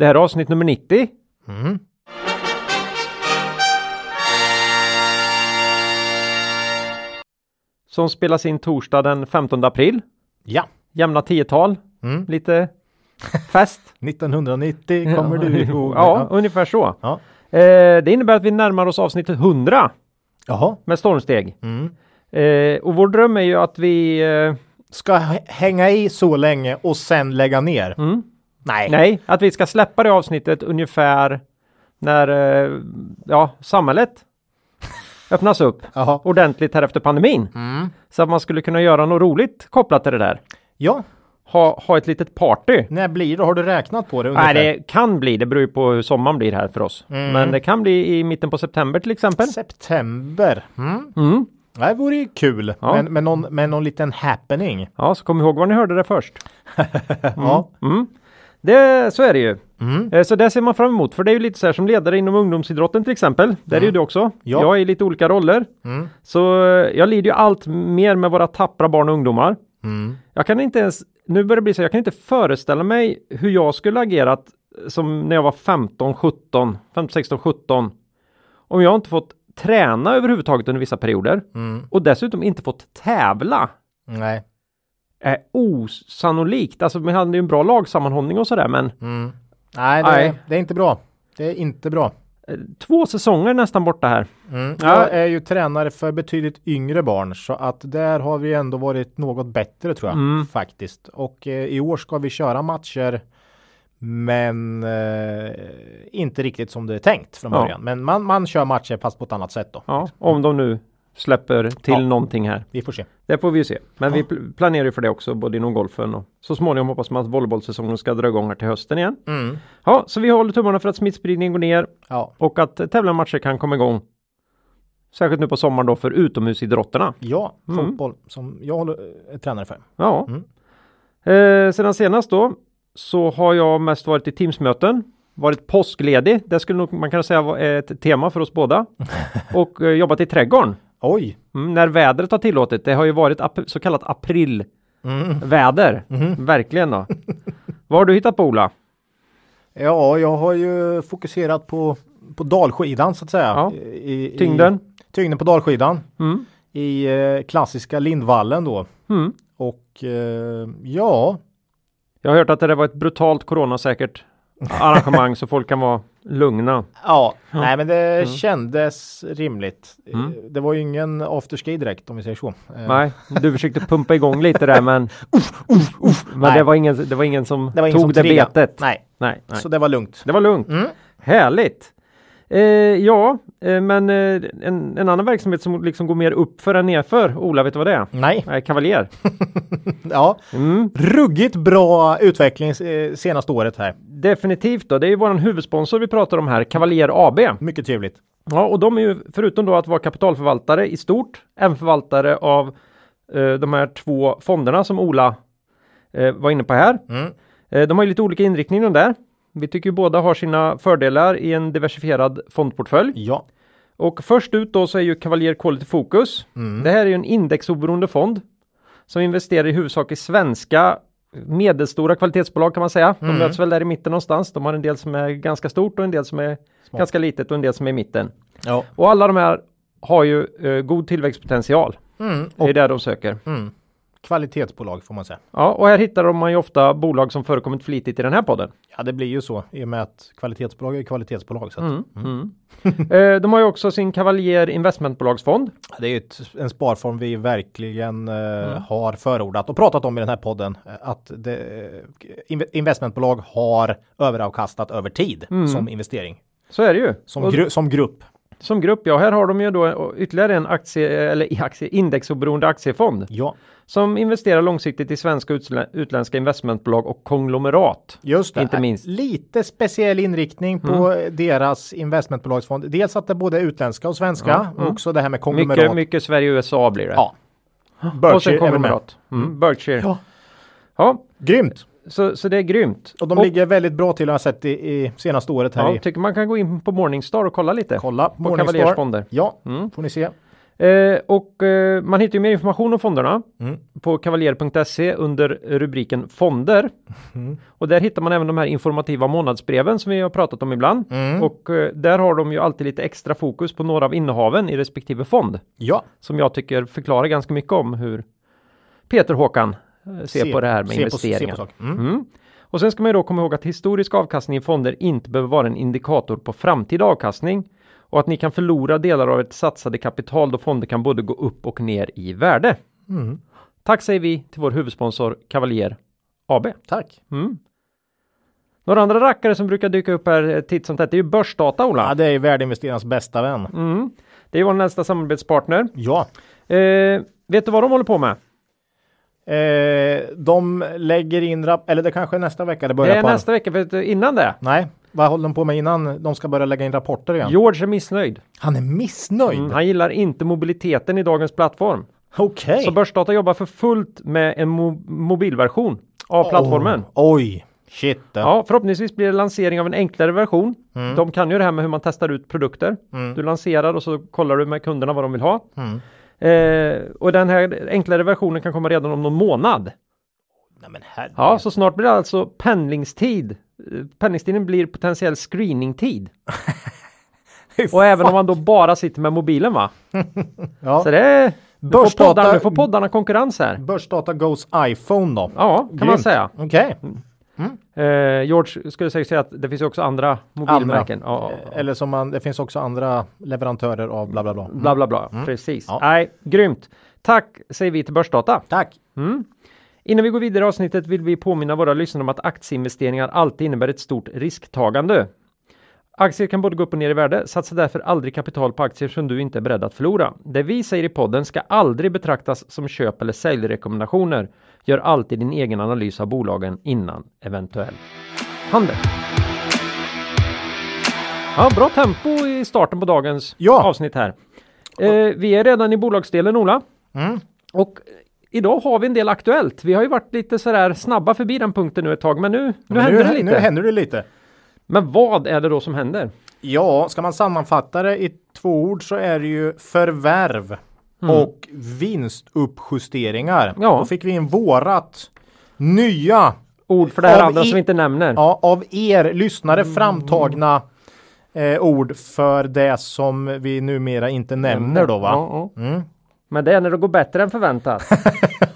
Det här är avsnitt nummer 90. Mm. Som spelas in torsdag den 15 april. Ja, Jämna tiotal. Mm. Lite fest. 1990 kommer du ihåg. ja, ungefär så. Ja. Eh, det innebär att vi närmar oss avsnittet 100 Jaha. med stormsteg. Mm. Eh, och vår dröm är ju att vi... Eh, Ska hänga i så länge och sen lägga ner? mm, Nej. nej, att vi ska släppa det avsnittet ungefär när eh, ja, samhället öppnas upp Jaha. ordentligt här efter pandemin. Mm. Så att man skulle kunna göra något roligt kopplat till det där. Ja, Ha, ha ett litet party. när blir det? Har du räknat på det? Nej, ungefär? det kan bli. Det beror ju på hur sommaren blir här för oss. Mm. Men det kan bli i mitten på september till exempel. September. Mm. Mm. Det vore ju kul. Ja. Men, med, någon, med någon liten happening. Ja, så kom ihåg var ni hörde det först. Ja. Mm. Det, så är det ju. Mm. Eh, Så det ser man fram emot. För det är ju lite så här som ledare inom ungdomsidrotten till exempel. Där är ju du också. Ja. Jag är i lite olika roller. Mm. Så eh, jag lider ju allt mer med våra tappra barn och ungdomar. Mm. Jag kan inte ens, nu börjar det bli så, jag kan inte föreställa mig hur jag skulle agerat som när jag var 15, 17, 15, 16, 17. Om jag inte fått träna överhuvudtaget under vissa perioder Mm. och dessutom inte fått tävla. Nej. Är osannolikt. Alltså vi hade ju en bra lagsammanhållning och sådär men Mm. Nej, det, Nej. det är inte bra. Det är inte bra. eh, två säsonger nästan borta här. Mm. Ja. Jag är ju tränare för betydligt yngre barn så att där har vi ändå varit något bättre tror jag Mm. faktiskt. Och eh, i år ska vi köra matcher men eh, inte riktigt som det är tänkt från Ja. början. Men man, man kör matcher fast på ett annat sätt då. Ja, om de nu släpper till Ja. någonting här. Vi får se. Det får vi ju se. Men Ja. vi pl- planerar ju för det också, både inom golfen och så småningom hoppas man att volleybollsäsongen ska dra igång här till hösten igen. Mm. Ja, så vi håller tummarna för att smittspridningen går ner Ja. och att eh, tävlarmatcher kan komma igång. Särskilt nu på sommaren då för utomhusidrotterna. ja, Mm. fotboll som jag håller, är tränare för. Ja. Mm. Eh, sedan senast då så har jag mest varit i Teamsmöten. Varit påskledig. Det skulle nog man kan säga vara ett tema för oss båda. och eh, jobbat i trädgården. Oj! Mm, när vädret har tillåtit. Det har ju varit så kallat aprilväder. Mm. Verkligen då. Vad har du hittat på Ola? Ja, jag har ju fokuserat på, på dalskidan så att säga. Ja. I, i, Tyngden? tyngden på dalskidan. Mm. i eh, klassiska Lindvallen då. Mm. Och eh, ja, Jag har hört att det var ett brutalt coronasäkert arrangemang så folk kan vara lugna. ja, nej men det kändes rimligt. Mm. Det var ju ingen afterski direkt om vi säger så. Eh, Nej, du försökte pumpa igång lite där men, men Nej. det, var ingen, det var ingen som var ingen tog som det betet. Nej, Nej, nej. så det var lugnt. Det var lugnt. Mm. Härligt! Eh, ja, eh, men eh, en, en annan verksamhet som liksom går mer upp för än nerför. Ola, vet du vad det är? Nej, Nej, Kavaljer. ja, Mm. ruggigt bra utveckling eh, senaste året här. Definitivt då. Det är ju våran huvudsponsor vi pratar om här, Kavaljer AB. Mycket trevligt. Ja, och de är ju förutom då att vara kapitalförvaltare i stort, även förvaltare av eh, de här två fonderna som Ola eh, var inne på här. Mm. Eh, de har ju lite olika inriktning de där. Vi tycker båda har sina fördelar i en diversifierad fondportfölj. Ja, Och först ut då så är ju Cavalier Quality Focus. Mm. Det här är ju en indexoberoende fond som investerar i huvudsak i svenska medelstora kvalitetsbolag kan man säga. De Mm. möts väl där i mitten någonstans. De har en del som är ganska stort och en del som är Små. ganska litet och en del som är i mitten. ja. Och alla de här har ju eh, god tillväxtpotential. Mm. Det är där de söker. Mm. Kvalitetsbolag får man säga. Ja, och här hittar man ju ofta bolag som förekommit flitigt i den här podden. Ja, det blir ju så i och med att kvalitetsbolag är kvalitetsbolag. Så att, Mm. Mm. eh, de har ju också sin Cavalier investmentbolagsfond. Det är ett, en sparform vi verkligen eh, Mm. har förordat och pratat om i den här podden. eh, Att det, inve- investmentbolag har överavkastat över tid Mm. som investering. Så är det ju. Som, gru, som grupp. Som grupp, ja, här har de ju då ytterligare en aktie eller aktie, indexoberoende aktiefond Ja, som investerar långsiktigt i svenska och utlä- utländska investmentbolag och konglomerat. just det. Inte minst. Lite speciell inriktning på deras investmentbolagsfond. Dels att det både är utländska och svenska och också det här med konglomerat. Mycket, mycket Sverige och USA blir det. Ja. och sen Berkshire väl med. konglomerat. Mm, Berkshire. Ja. Ja, Grymt! Så, så det är grymt. Och de ligger väldigt bra till har jag sett i, i senaste året här Ja, i. tycker man kan gå in på Morningstar och kolla lite. Kolla på Morningstar. Ja, Mm. får ni se. Eh, och eh, man hittar ju mer information om fonderna Mm. på kavaljer.se under rubriken fonder. Mm. Och där hittar man även de här informativa månadsbreven som vi har pratat om ibland. Mm. Och eh, där har de ju alltid lite extra fokus på några av innehaven i respektive fond. Ja, Som jag tycker förklarar ganska mycket om hur Peter Håkan ser Se- på det här med se investeringar. se på. Mm. Mm. Och sen ska man ju då komma ihåg att historisk avkastning i fonder inte behöver vara en indikator på framtida avkastning och att ni kan förlora delar av ett satsade kapital då fonder kan både gå upp och ner i värde. Mm. Tack säger vi till vår huvudsponsor Cavalier AB. tack. Mm. Några andra rackare som brukar dyka upp här eh, titt som tätt det är ju Börsdata Ola. Ja, det är ju värdeinvesterarnas bästa vän. Mm. Det är vår nästa samarbetspartner. Ja. Eh, vet du vad de håller på med? Eh, de lägger in, rap- eller det kanske är nästa vecka det börjar Det är på. nästa vecka, för att, eh, innan det. Nej, vad håller de på med innan de ska börja lägga in rapporter igen? George är missnöjd. Han är missnöjd. Mm, han gillar inte mobiliteten i dagens plattform. Okej. Så Börsdata jobbar för fullt med en mo- mobilversion av plattformen. Oh, oj, shit. Ja, förhoppningsvis blir det lansering av en enklare version. Mm. De kan ju det här med hur man testar ut produkter. Mm. Du lanserar och så kollar du med kunderna vad de vill ha. Mm. Eh, och den här enklare versionen kan komma redan om någon månad. Nej. Ja, så snart blir det alltså pendlingstid. Eh, Pendlingstiden blir potentiell screeningtid. Och även om man då bara sitter med mobilen va? ja. Så det är... Nu får, poddarna, nu får poddarna konkurrens här. Börsdata goes iPhone då. Ja, kan man Grymt. säga. Okej. Eh, George skulle säkert säga att det finns också andra mobilmärken. Ja, ja, ja. Eller som man, det finns också andra leverantörer av bla bla bla. Bla bla bla, precis. Ja. Nej, grymt. Tack säger vi till Börsdata. Tack. Mm. Innan vi går vidare i avsnittet vill vi påminna våra lyssnare om att aktieinvesteringar alltid innebär ett stort risktagande. Aktier kan både gå upp och ner i värde, satsa därför aldrig kapital på aktier som du inte är beredd att förlora. Det vi säger i podden ska aldrig betraktas som köp eller säljrekommendationer. Gör alltid din egen analys av bolagen innan eventuell handel. Ja, bra tempo i starten på dagens Ja. avsnitt här. Eh, vi är redan i bolagsdelen Ola. Mm. Och idag har vi en del aktuellt. Vi har ju varit lite sådär snabba förbi den punkten nu ett tag, men nu, nu Men händer det lite. nu händer det lite. Men vad är det då som händer? Ja, ska man sammanfatta det i två ord så är det ju förvärv och vinstuppjusteringar. Ja. Då fick vi in vårat nya, Ord för det här andra som vi inte nämner. ja, av er lyssnare framtagna eh, ord för det som vi numera inte nämner då va? Ja. Mm. Men det är när det går bättre än förväntat.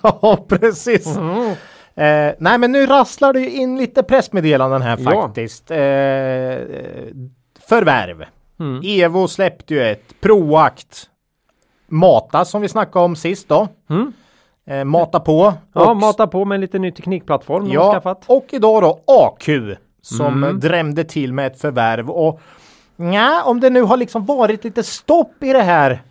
Ja, precis. Mm. Eh, nej, men nu rasslar det ju in lite pressmeddelanden här Ja. faktiskt. Eh, förvärv. Mm. Evo släppte ju ett. Proact. Mata som vi snackade om sist då. Mm. Eh, mata på. Ja, Och- mata på med en liten ny teknikplattform ja, skaffat. och idag då AQ som Mm. drämde till med ett förvärv. Och nja, om det nu har liksom varit lite stopp i det här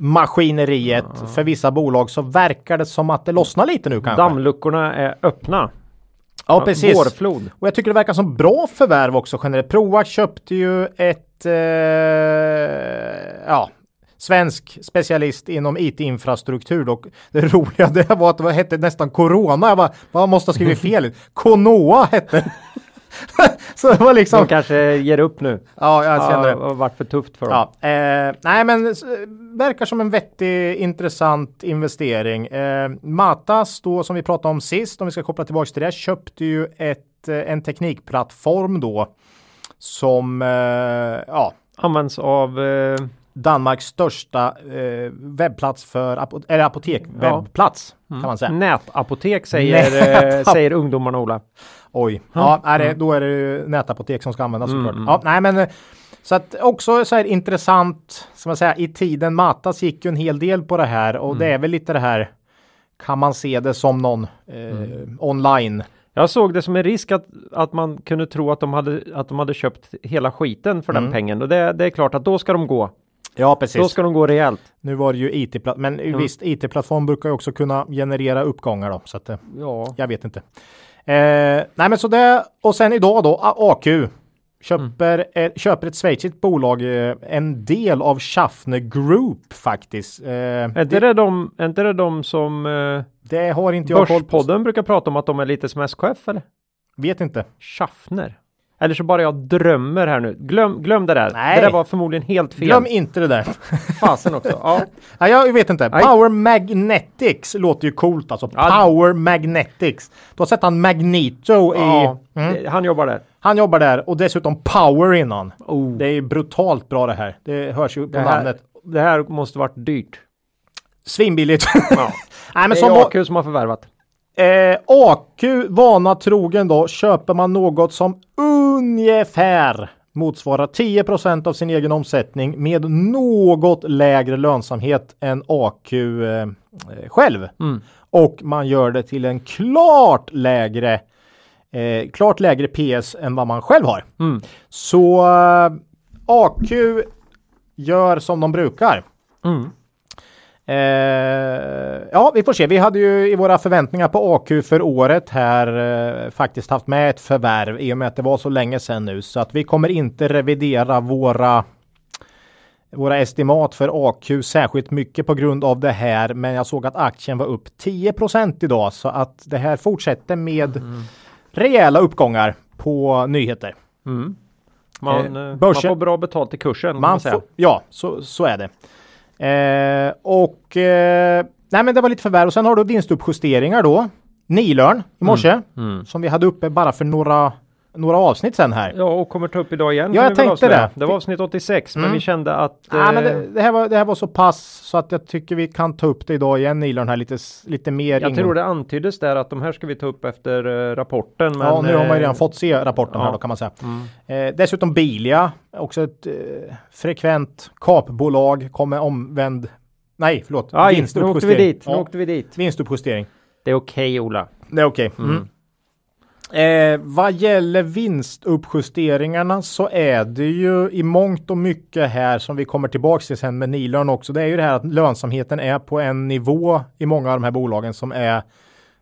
förvärvsmaskineriet för vissa bolag så verkar det som att det lossnar lite nu kanske. Dammluckorna är öppna. ja, precis. Vårflod. Och jag tycker det verkar som bra förvärv också generellt. Proact köpte ju ett eh, ja, svensk specialist inom IT-infrastruktur. Det roliga det var att det hette nästan Corona. Jag bara, vad måste ha skrivit fel? Konoa hette det. Så det var liksom, De kanske ger upp nu. ja jag känner det. det har varit för tufft för dem. Ja, eh, nej men verkar som en vettig intressant investering. Eh, Matas då som vi pratade om sist om vi ska koppla tillbaka till det köpte ju ett, eh, en teknikplattform då som eh, ja, Används av eh, Danmarks största eh, webbplats för apo eller apotek webbplats kan man säga. nätapotek säger, eh, Nätap- säger ungdomarna Ola. Oj, ja, är det, då är det ju nätapotek som ska användas såklart. Ja, nej, men eh, så att också så här intressant, som man säger, i tiden Matas gick ju en hel del på det här och det är väl lite det här, kan man se det som någon eh, online Jag såg det som en risk att, att man kunde tro att de hade, att de hade köpt hela skiten för Mm. den pengen och det, det är klart att då ska de gå. Ja, precis. Då ska de gå rejält. Nu var det ju IT-plattform, men visst, IT-plattform brukar ju också kunna generera uppgångar då, så att eh, Ja. jag vet inte. Eh, nej, men så det och sen idag då AQ köper, eh, köper ett schweiziskt bolag, eh, en del av Schaffner Group faktiskt. Eh, Är inte det, det de, är inte det de som eh, det har inte jag koll på. Börspodden brukar prata om att de är lite som SKF eller? Vet inte. Schaffner. Eller så bara jag drömmer här nu. Glöm, glöm det där. Nej. Det där var förmodligen helt fel. Glöm inte det där. fasen också. Ja. Nej, jag vet inte. Nej. Power Magnetics låter ju coolt alltså. Ja. Power Magnetics. Du har sett han Magneto i... ja. Mm. det- Han jobbar där. Han jobbar där och dessutom Power innan. Oh. Det är brutalt bra det här. Det hörs ju på Det här, namnet. det här måste varit dyrt. Svinbilligt. Ja. Nej, men Det som är var, AQ som har förvärvat. Eh, AQ, vana trogen då, köper man något som ungefär motsvarar 10% av sin egen omsättning med något lägre lönsamhet än AQ eh, själv. Mm. Och man gör det till en klart lägre eh, klart lägre PS än vad man själv har. Mm. Så eh, AQ gör som de brukar. Mm. Eh, ja, vi får se. Vi hade ju i våra förväntningar på AQ för året här eh, faktiskt haft med ett förvärv i och med att det var så länge sedan nu så att vi kommer inte revidera våra våra estimat för AQ särskilt mycket på grund av det här. Men jag såg att aktien var upp 10% idag så att det här fortsätter med rejäla uppgångar på nyheter. Mm. Man, Eh, eh, man får bra betalt i kursen. Man Man får, ja, så, så är det. Eh, och eh, nej, men det var lite förvärv och sen har du vinstuppjusteringar då. Nilörn i morse Mm. som vi hade uppe bara för några, några avsnitt sen här. Ja, och kommer ta upp idag igen. Ja, jag tänkte det. Det var avsnitt 86, men Mm. vi kände att... Nej, men eh, det, det, här var, det här var så pass så att jag tycker vi kan ta upp det idag igen Nilörn här lite, lite mer. Jag ingång. tror det antyddes där att de här ska vi ta upp efter eh, rapporten. Men, ja, nu har man ju eh, redan fått se rapporten här ja. då kan man säga. Mm. Eh, dessutom Bilia, också ett eh, frekvent kapbolag, kommer omvänd, nej förlåt, Aj, nu åkte vi dit. Nu Ja, åkte vi dit. vinstuppjustering. Det är okej Ola. Det är okej. Mm. Eh, vad gäller vinstuppjusteringarna så är det ju i mångt och mycket här som vi kommer tillbaks till sen med Nilörn också. Det är ju det här att lönsamheten är på en nivå i många av de här bolagen som är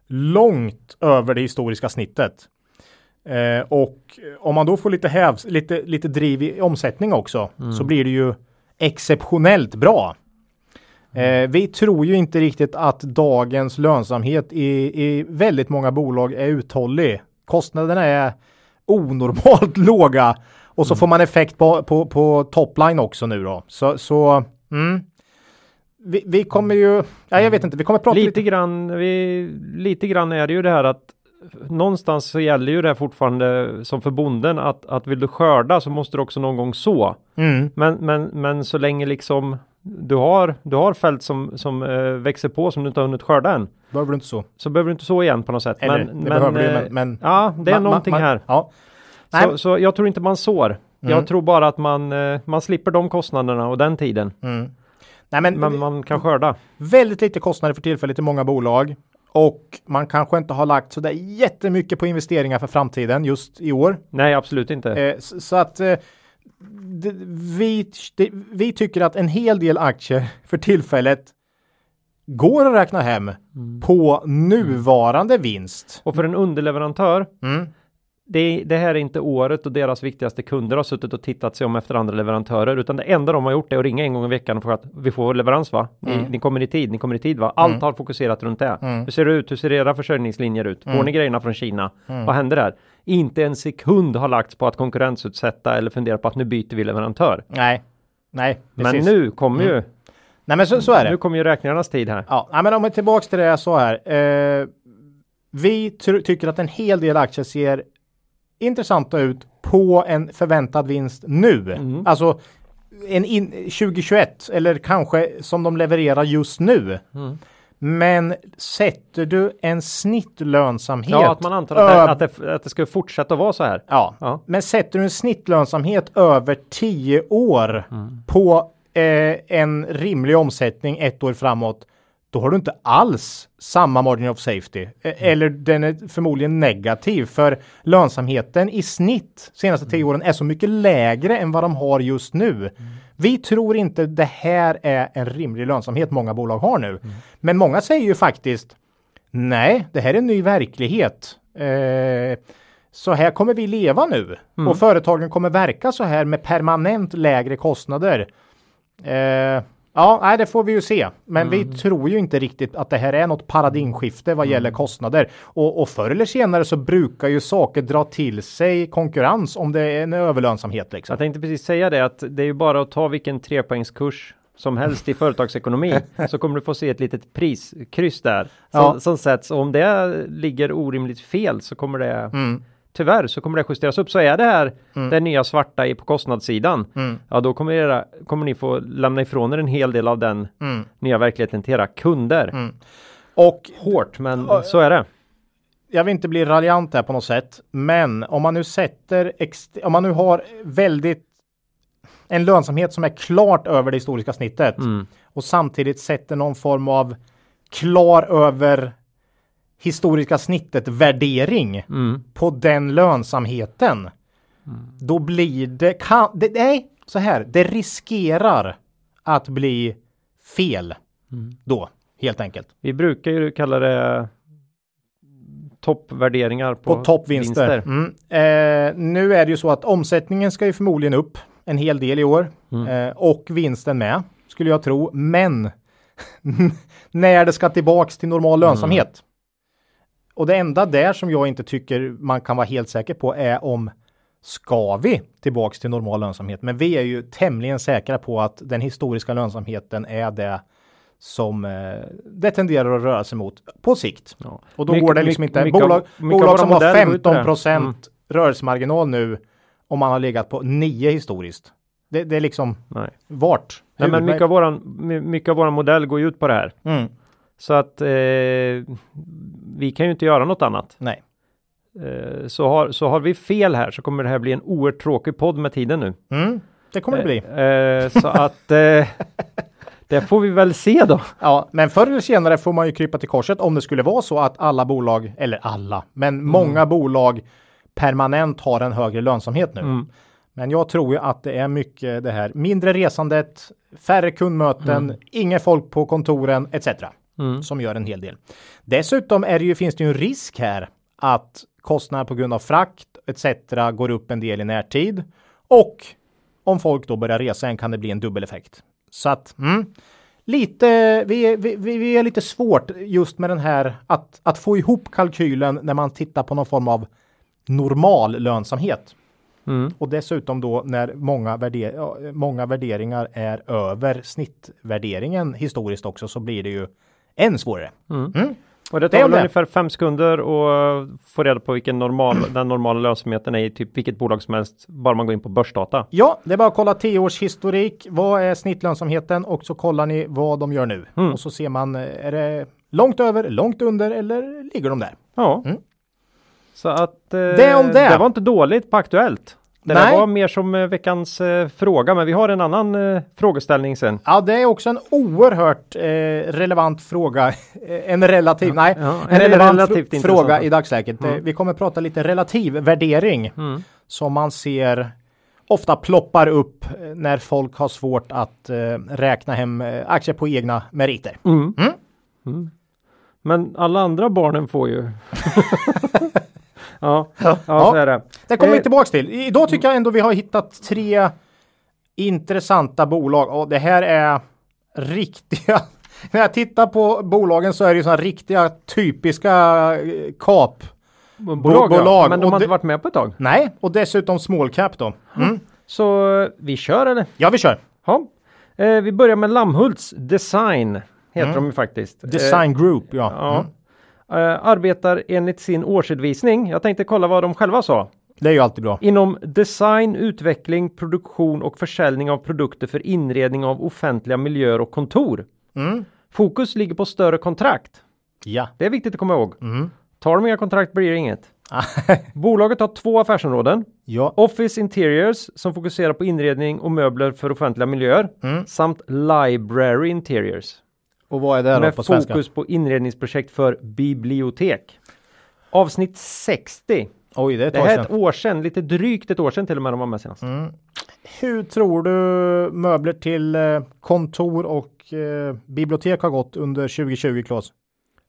långt över det historiska snittet. Eh, och om man då får lite hävs, lite, lite driv i omsättning också så blir det ju exceptionellt bra. Eh, vi tror ju inte riktigt att dagens lönsamhet i, i väldigt många bolag är uthållig. Kostnaderna är onormalt låga och så får man effekt på, på, på topline också nu då. Så, så mm. vi, vi kommer ju, ja, jag vet inte, vi kommer prata Lite lite. grann, vi, lite grann är det ju det här att någonstans så gäller ju det fortfarande som för bonden att, att vill du skörda så måste du också någon gång så. Mm. Men, men, men så länge liksom du har, du har fält som, som eh, växer på som du inte har hunnit skörda än. Behöver du inte så? Så behöver du inte så igen på något sätt. Eller, men, det behöver du eh, men, men Ja, det är man- någonting man- här. Ja. Så, så jag tror inte man sår. Mm. Jag tror bara att man, eh, man slipper de kostnaderna och den tiden. mm. Nej, men, Men man kan skörda. väldigt lite kostnader för tillfället i många bolag och man kanske inte har lagt så där jättemycket på investeringar för framtiden just i år. Nej, absolut inte. Eh, s- så att eh, vi, vi tycker att en hel del aktier för tillfället går att räkna hem på nuvarande vinst. Och för en underleverantör, Mm. det, det här är inte året och deras viktigaste kunder har suttit och tittat sig om efter andra leverantörer, utan det enda de har gjort är att ringa en gång i veckan och fråga att vi får leverans va? Ni, Mm. ni kommer i tid, ni kommer i tid va? Allt har fokuserat runt det. Mm. Hur ser det ut? Hur ser era försörjningslinjer ut? Får Mm. ni grejerna från Kina? Mm. Vad händer där? Inte en sekund har lagts på att konkurrensutsätta eller fundera på att nu byter vi leverantör. Nej, nej, Men precis. nu kommer ju, Nej, men så, så är det. nu kommer ju räkningarnas tid här. Ja, nej, men om vi tillbaks till det jag sa här. Eh, vi tycker att en hel del aktier ser intressanta ut på en förväntad vinst nu. Mm. Alltså en in, 2021 eller kanske som de levererar just nu. Mm. Men sätter du en snittlönsamhet. Ja, att man antar att det, att, det, att det ska fortsätta vara så här. Ja, Ja. men sätter du en snittlönsamhet över 10 år Mm. på eh, en rimlig omsättning ett år framåt. Då har du inte alls samma margin of safety. E- Eller den är förmodligen negativ för lönsamheten i snitt senaste tio åren är så mycket lägre än vad de har just nu. Vi tror inte det här är en rimlig lönsamhet många bolag har nu. Men många säger ju faktiskt nej, det här är en ny verklighet. Eh, så här kommer vi leva nu och företagen kommer verka så här med permanent lägre kostnader. Eh, ja, nej, det får vi ju se. Men vi tror ju inte riktigt att det här är något paradigmskifte vad gäller kostnader. Och, och förr eller senare så brukar ju saker dra till sig konkurrens om det är en överlönsamhet. Liksom. Jag tänkte precis säga det att det är ju bara att ta vilken trepoängskurs som helst i företagsekonomi så kommer du få se ett litet priskryss där som, Ja. som sätts. Och om det ligger orimligt fel så kommer det Mm. Tyvärr så kommer det justeras upp. Så är det här det nya svarta i på kostnadssidan. Mm. Ja, då kommer, era, kommer ni få lämna ifrån er en hel del av den Mm. nya verkligheten till era kunder. Och Hårt, men så är det. jag vill inte bli raljant här på något sätt, men om man nu sätter, om man nu har väldigt en lönsamhet som är klart över det historiska snittet Mm. och samtidigt sätter någon form av klar över historiska snittet värdering Mm. på den lönsamheten. Då blir det, kan, det, nej, så här, det riskerar att bli fel då, helt enkelt. Vi brukar ju kalla det toppvärderingar på, På toppvinster. Mm. Eh, nu är det ju så att omsättningen ska ju förmodligen upp en hel del i år eh, och vinsten med skulle jag tro. Men när det ska tillbaks till normal lönsamhet. Och det enda där som jag inte tycker man kan vara helt säker på är om ska vi tillbaks till normal lönsamhet? Men vi är ju tämligen säkra på att den historiska lönsamheten är det som eh, det tenderar att röra sig mot på sikt. Ja. Och då Mycket- går det liksom inte. av- bolag av bolag som har modeller går ut på 15 det. procent Mm. rörelsemarginal nu om man har legat på 9 historiskt. Det, det är liksom Nej. vart? Nej, men mycket av, våran, my- mycket av våran modell går ju ut på det här. Mm, Så att eh, vi kan ju inte göra något annat. nej. Eh, så, har, så har vi fel här så kommer det här bli en oerhört tråkig podd med tiden nu. Mm, det kommer det bli. Eh, så att eh, det får vi väl se då. Ja, men förr eller senare får man ju krypa till korset om det skulle vara så att alla bolag, eller alla, men Mm. många bolag permanent har en högre lönsamhet nu. Mm. Men jag tror ju att det är mycket det här mindre resandet, färre kundmöten, inga folk på kontoren etc. Mm. som gör en hel del. Dessutom är det ju, finns det ju en risk här att kostnader på grund av frakt etc. går upp en del i närtid och om folk då börjar resa igen kan det bli en dubbeleffekt. Så att mm, lite, vi, vi, vi är lite svårt just med den här att, att få ihop kalkylen när man tittar på någon form av normal lönsamhet. Mm. Och dessutom då när många, värder många värderingar är över snittvärderingen historiskt också så blir det ju än svårare. Och det Det tar om väl det. ungefär fem sekunder och få reda på vilken normal, den normala lönsamheten är i typ vilket bolag som helst. Bara man går in på börsdata. Ja, det är bara att kolla 10 års historik. Vad är snittlönsamheten? Och så kollar ni vad de gör nu. Mm. Och så ser man, är det långt över, långt under eller ligger de där? Ja. Mm. Så att eh, Det om det. det var inte dåligt på Aktuellt. Det där var mer som eh, veckans eh, fråga, men vi har en annan eh, frågeställning sen. Ja, det är också en oerhört eh, relevant fråga. Eh, en relativ, nej, ja, en relevant relativt fr- intressant. fråga i dagsläget. Eh, Vi kommer prata lite relativ värdering Mm. som man ser ofta ploppar upp när folk har svårt att räkna hem aktier på egna meriter. Mm. Mm. Men alla andra barnen får ju. ja, ja, Ja. så är det. Det kommer vi Eh, tillbaks till. Idag tycker jag ändå vi har hittat tre intressanta bolag och det här är riktiga. När jag tittar på bolagen så är det ju sådana riktiga typiska eh, kap. bolag, bolag. Men de har inte varit med på ett tag. Nej, och dessutom small cap då. Mm. Så eh, vi kör eller? Ja, vi kör. Ja. Eh, vi börjar med Lammhults Design. Heter Mm. de ju faktiskt. Design Group, ja. Ja. Mm. Eh, arbetar enligt sin årsredovisning. Jag tänkte kolla vad de själva sa. Det är ju alltid bra. Inom design, utveckling, produktion och försäljning av produkter för inredning av offentliga miljöer och kontor. Mm. Fokus ligger på större kontrakt. Ja. Det är viktigt att komma ihåg. Mm. Tar de inga kontrakt blir det inget. Bolaget har två affärsområden. ja. Office Interiors som fokuserar på inredning och möbler för offentliga miljöer Mm. samt Library Interiors. Och vad är det då med på svenska? fokus på inredningsprojekt för bibliotek. Avsnitt 60. Oj, det är ett Det är sedan. ett år sedan, lite drygt ett år sedan till och med de var med senast. Mm. Hur tror du möbler till eh, kontor och eh, bibliotek har gått under 2020, Claes?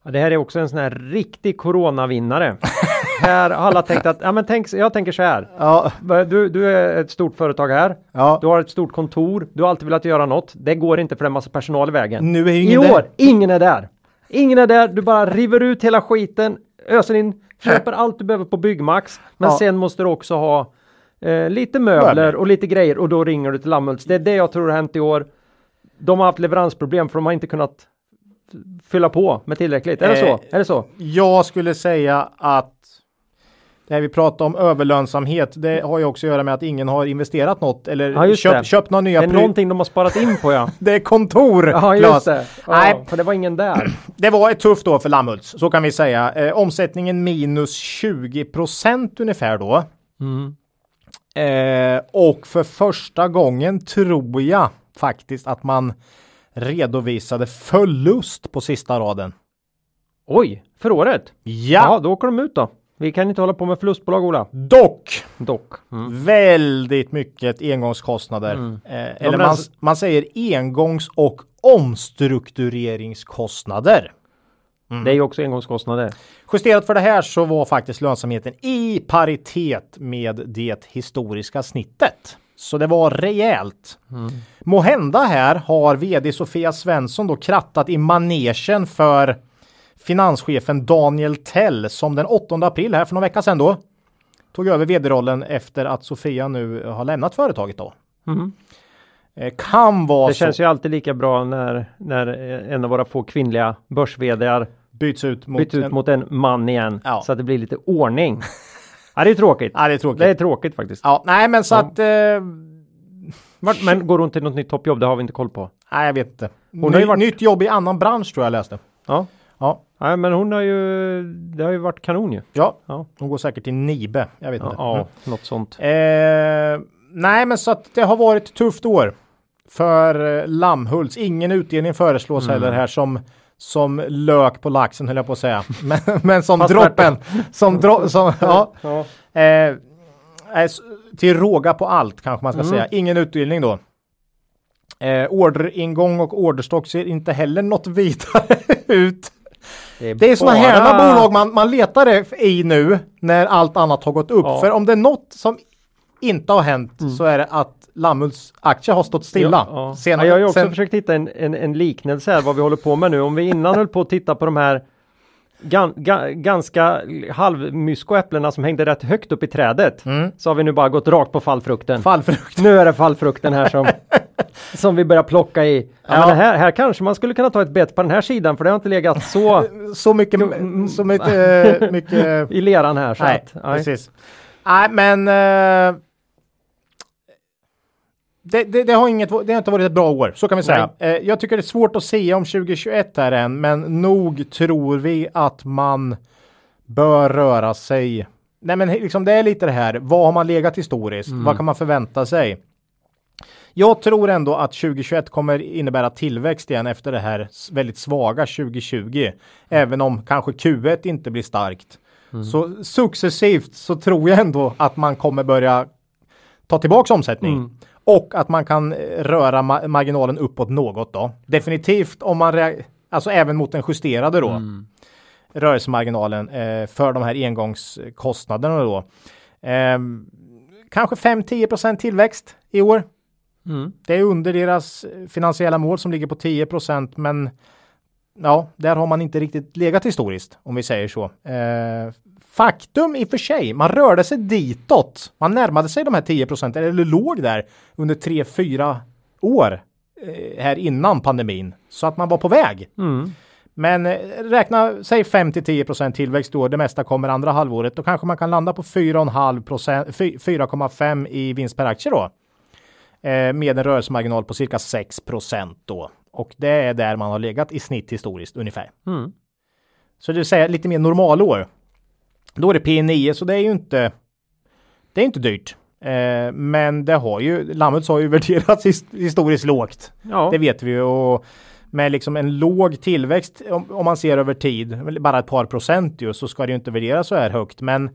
Ja, det här är också en sån här riktig coronavinnare. här har alla tänkt att, ja men tänk, jag tänker så här. Ja, Du, du är ett stort företag här. ja. Du har ett stort kontor. Du har alltid velat göra något. Det går inte för det är massa personal i vägen. Nu är ju I ingen år, där. ingen är där. Ingen är där. Du bara river ut hela skiten, öser in, köper allt du behöver på Byggmax. Men Ja. sen måste du också ha eh, lite möbler och lite grejer och då ringer du till Lammhults. Det är det jag tror har hänt i år. De har haft leveransproblem för de har inte kunnat fylla på med tillräckligt. Är det Eh, så? Är det så? Jag skulle säga att det vi pratar om överlönsamhet, det har ju också att göra med att ingen har investerat något eller Ja, köpt, köpt några nya Det är någonting de har sparat in på ja. Det är kontor! Ja just det. Ja, Nej. För det var ingen där. Det var ett tufft år för Lammhults, så kan vi säga. Eh, omsättningen minus 20 procent ungefär då. Mm. Eh, och för första gången tror jag faktiskt att man redovisade förlust på sista raden. Oj, för året? Ja, Ja, då åker de ut då. Vi kan inte hålla på med förlustbolag Ola. dock Dock. Mm. väldigt mycket engångskostnader. Eh, eller man, alltså- man säger engångs och omstruktureringskostnader. Det är ju också engångskostnader. Justerat för det här så var faktiskt lönsamheten i paritet med det historiska snittet. Så det var rejält. Mm. Måhända här har vd Sofia Svensson då krattat i manegen för finanschefen Daniel Tell som den 8 april här för några veckor sedan då tog över vd-rollen efter att Sofia nu har lämnat företaget då. Mm. Eh, Kan vara Det så. känns ju alltid lika bra när, när eh, en av våra få kvinnliga börs byts ut mot byts ut en... mot en man igen. Ja. Så att det blir lite ordning. ja, det är tråkigt. Ja, det är tråkigt. Det är tråkigt faktiskt. Ja, nej, men så Ja. att eh, men går hon till något nytt toppjobb? Det har vi inte koll på. Nej, jag vet inte. Ny, varit- Nytt jobb i annan bransch tror jag läste. Ja. Nej, men hon har ju, det har ju varit kanon ju. ja. Ja, hon går säkert till Nibe. Jag vet ja, inte. ja något sånt. Mm. Eh, nej, men så att det har varit ett tufft år för eh, Lammhults. Ingen utdelning föreslås Mm. heller här som som lök på laxen höll jag på att säga. Men, men som Fast droppen. Som, dro, som ja. Ja. Eh, eh, till råga på allt kanske man ska Mm. säga. Ingen utdelning då. Eh, orderingång och orderstock ser inte heller något vidare ut. Det är sådana bara- här bolag man, man letar i nu när allt annat har gått upp. Ja. För om det är något som inte har hänt så är det att Lammhults aktie har stått stilla. Ja, ja. Sen- ja, jag har ju också sen- försökt hitta en, en, en liknelse här vad vi håller på med nu. Om vi innan höll på att titta på de här gan, ga, ganska halvmysko äpplena som hängde rätt högt upp i trädet. Mm. Så har vi nu bara gått rakt på fallfrukten. Fallfrukt. nu är det fallfrukten här som, som vi börjar plocka i. Ja, Ja. Men här, här kanske man skulle kunna ta ett bett på den här sidan för det har inte legat så Så mycket, så mycket, mycket i leran här. Så Nej, att, nej. precis. Nej, men eh, det, det, det, har inget, det har inte varit ett bra år, så kan vi säga. Eh, jag tycker det är svårt att se om 2021 här än, men nog tror vi att man bör röra sig. Nej, men liksom det är lite det här. Vad har man legat historiskt? Vad kan man förvänta sig? Jag tror ändå att 2021 kommer innebära tillväxt igen efter det här väldigt svaga 2020. Även om kanske Q1 inte blir starkt. Så successivt så tror jag ändå att man kommer börja ta tillbaks omsättning. Mm. Och att man kan eh, röra ma- marginalen uppåt något då. Definitivt om man, alltså även mot den justerade då. Mm. Rörelsemarginalen eh, för de här engångskostnaderna då. Ehm, kanske 5-10% tillväxt i år. Mm. Det är under deras finansiella mål som ligger på 10% men ja, där har man inte riktigt legat historiskt om vi säger så. Eh, faktum i och för sig, man rörde sig ditåt. Man närmade sig de här 10% eller låg där under 3-4 år eh, här innan pandemin så att man var på väg. Mm. Men eh, räkna, säg 5 10 tillväxt då, det mesta kommer andra halvåret. Då kanske man kan landa på 4,5 fy- 4,5 i vinst per aktie då. Eh, med en rörelsemarginal på cirka 6 då. Och det är där man har legat i snitt historiskt ungefär. Mm. Så det vill säga lite mer normalår. Då är det P9 så det är ju inte. Det är inte dyrt. Eh, men det har ju Lammhults har ju värderats his- historiskt lågt. Ja. Det vet vi ju och med liksom en låg tillväxt om, om, man ser över tid, bara ett par procent ju, så ska det ju inte värderas så här högt. Men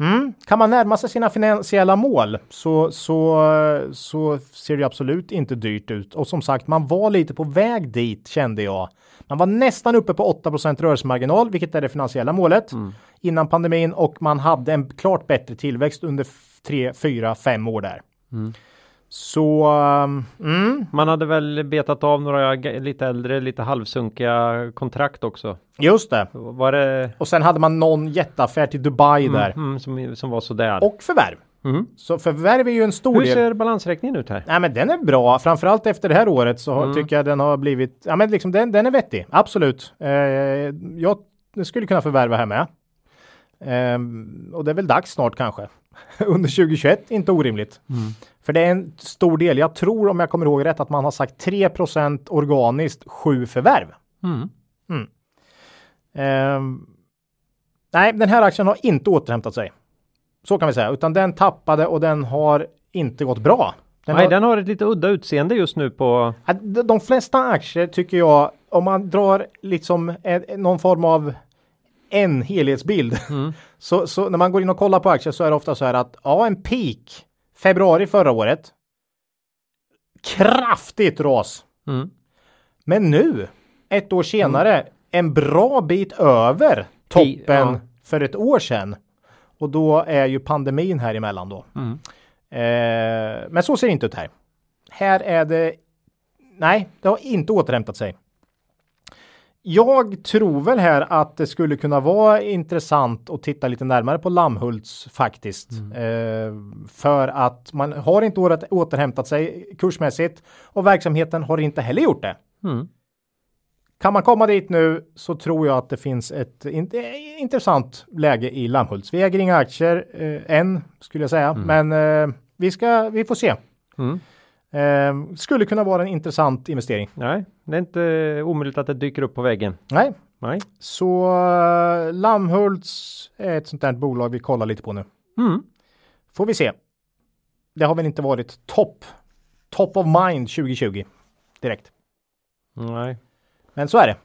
mm, kan man närma sig sina finansiella mål så, så, så ser det absolut inte dyrt ut. Och som sagt, man var lite på väg dit kände jag. Man var nästan uppe på 8% rörelsemarginal, vilket är det finansiella målet mm. innan pandemin och man hade en klart bättre tillväxt under 3, 4, 5 år där. Mm. Så mm. man hade väl betat av några lite äldre, lite halvsunkiga kontrakt också. Just det. Var det... Och sen hade man någon jätteaffär till Dubai mm, där. Mm, som, som var sådär. Och förvärv. Mm. Så förvärv är ju en stor Hur del. ser balansräkningen ut här? Nej men den är bra. Framförallt efter det här året så mm. tycker jag den har blivit, ja men liksom den, den är vettig. Absolut. Eh, jag skulle kunna förvärva här med. Eh, och det är väl dags snart kanske. Under 2021, inte orimligt. Mm. För det är en stor del. Jag tror om jag kommer ihåg rätt att man har sagt 3% organiskt, 7 förvärv. Mm. Eh, nej, den här aktien har inte återhämtat sig. Så kan vi säga, utan den tappade och den har inte gått bra. Den Nej, har... den har ett lite udda utseende just nu på. De flesta aktier tycker jag, om man drar liksom någon form av en helhetsbild. Mm. så, så, när man går in och kollar på aktier så är det ofta så här att ja, en peak februari förra året. Kraftigt ras. Mm. Men nu, ett år senare, mm. en bra bit över toppen ja. för ett år sedan. Och då är ju pandemin här emellan då. Mm. Eh, men så ser det inte ut här. Här är det, nej, det har inte återhämtat sig. Jag tror väl här att det skulle kunna vara intressant att titta lite närmare på Lammhults faktiskt. Mm. Eh, för att man har inte återhämtat sig kursmässigt och verksamheten har inte heller gjort det. Mm. Kan man komma dit nu så tror jag att det finns ett in intressant läge i Lammhults. Vi äger inga aktier eh, än skulle jag säga, mm. men eh, vi ska, vi får se. Eh, skulle kunna vara en intressant investering. Nej, det är inte omöjligt att det dyker upp på väggen. Nej. Nej. Så uh, Lammhults är ett sånt där bolag vi kollar lite på nu. Mm. Får vi se. Det har väl inte varit topp top of mind 2020 direkt. Nej. Men så är det.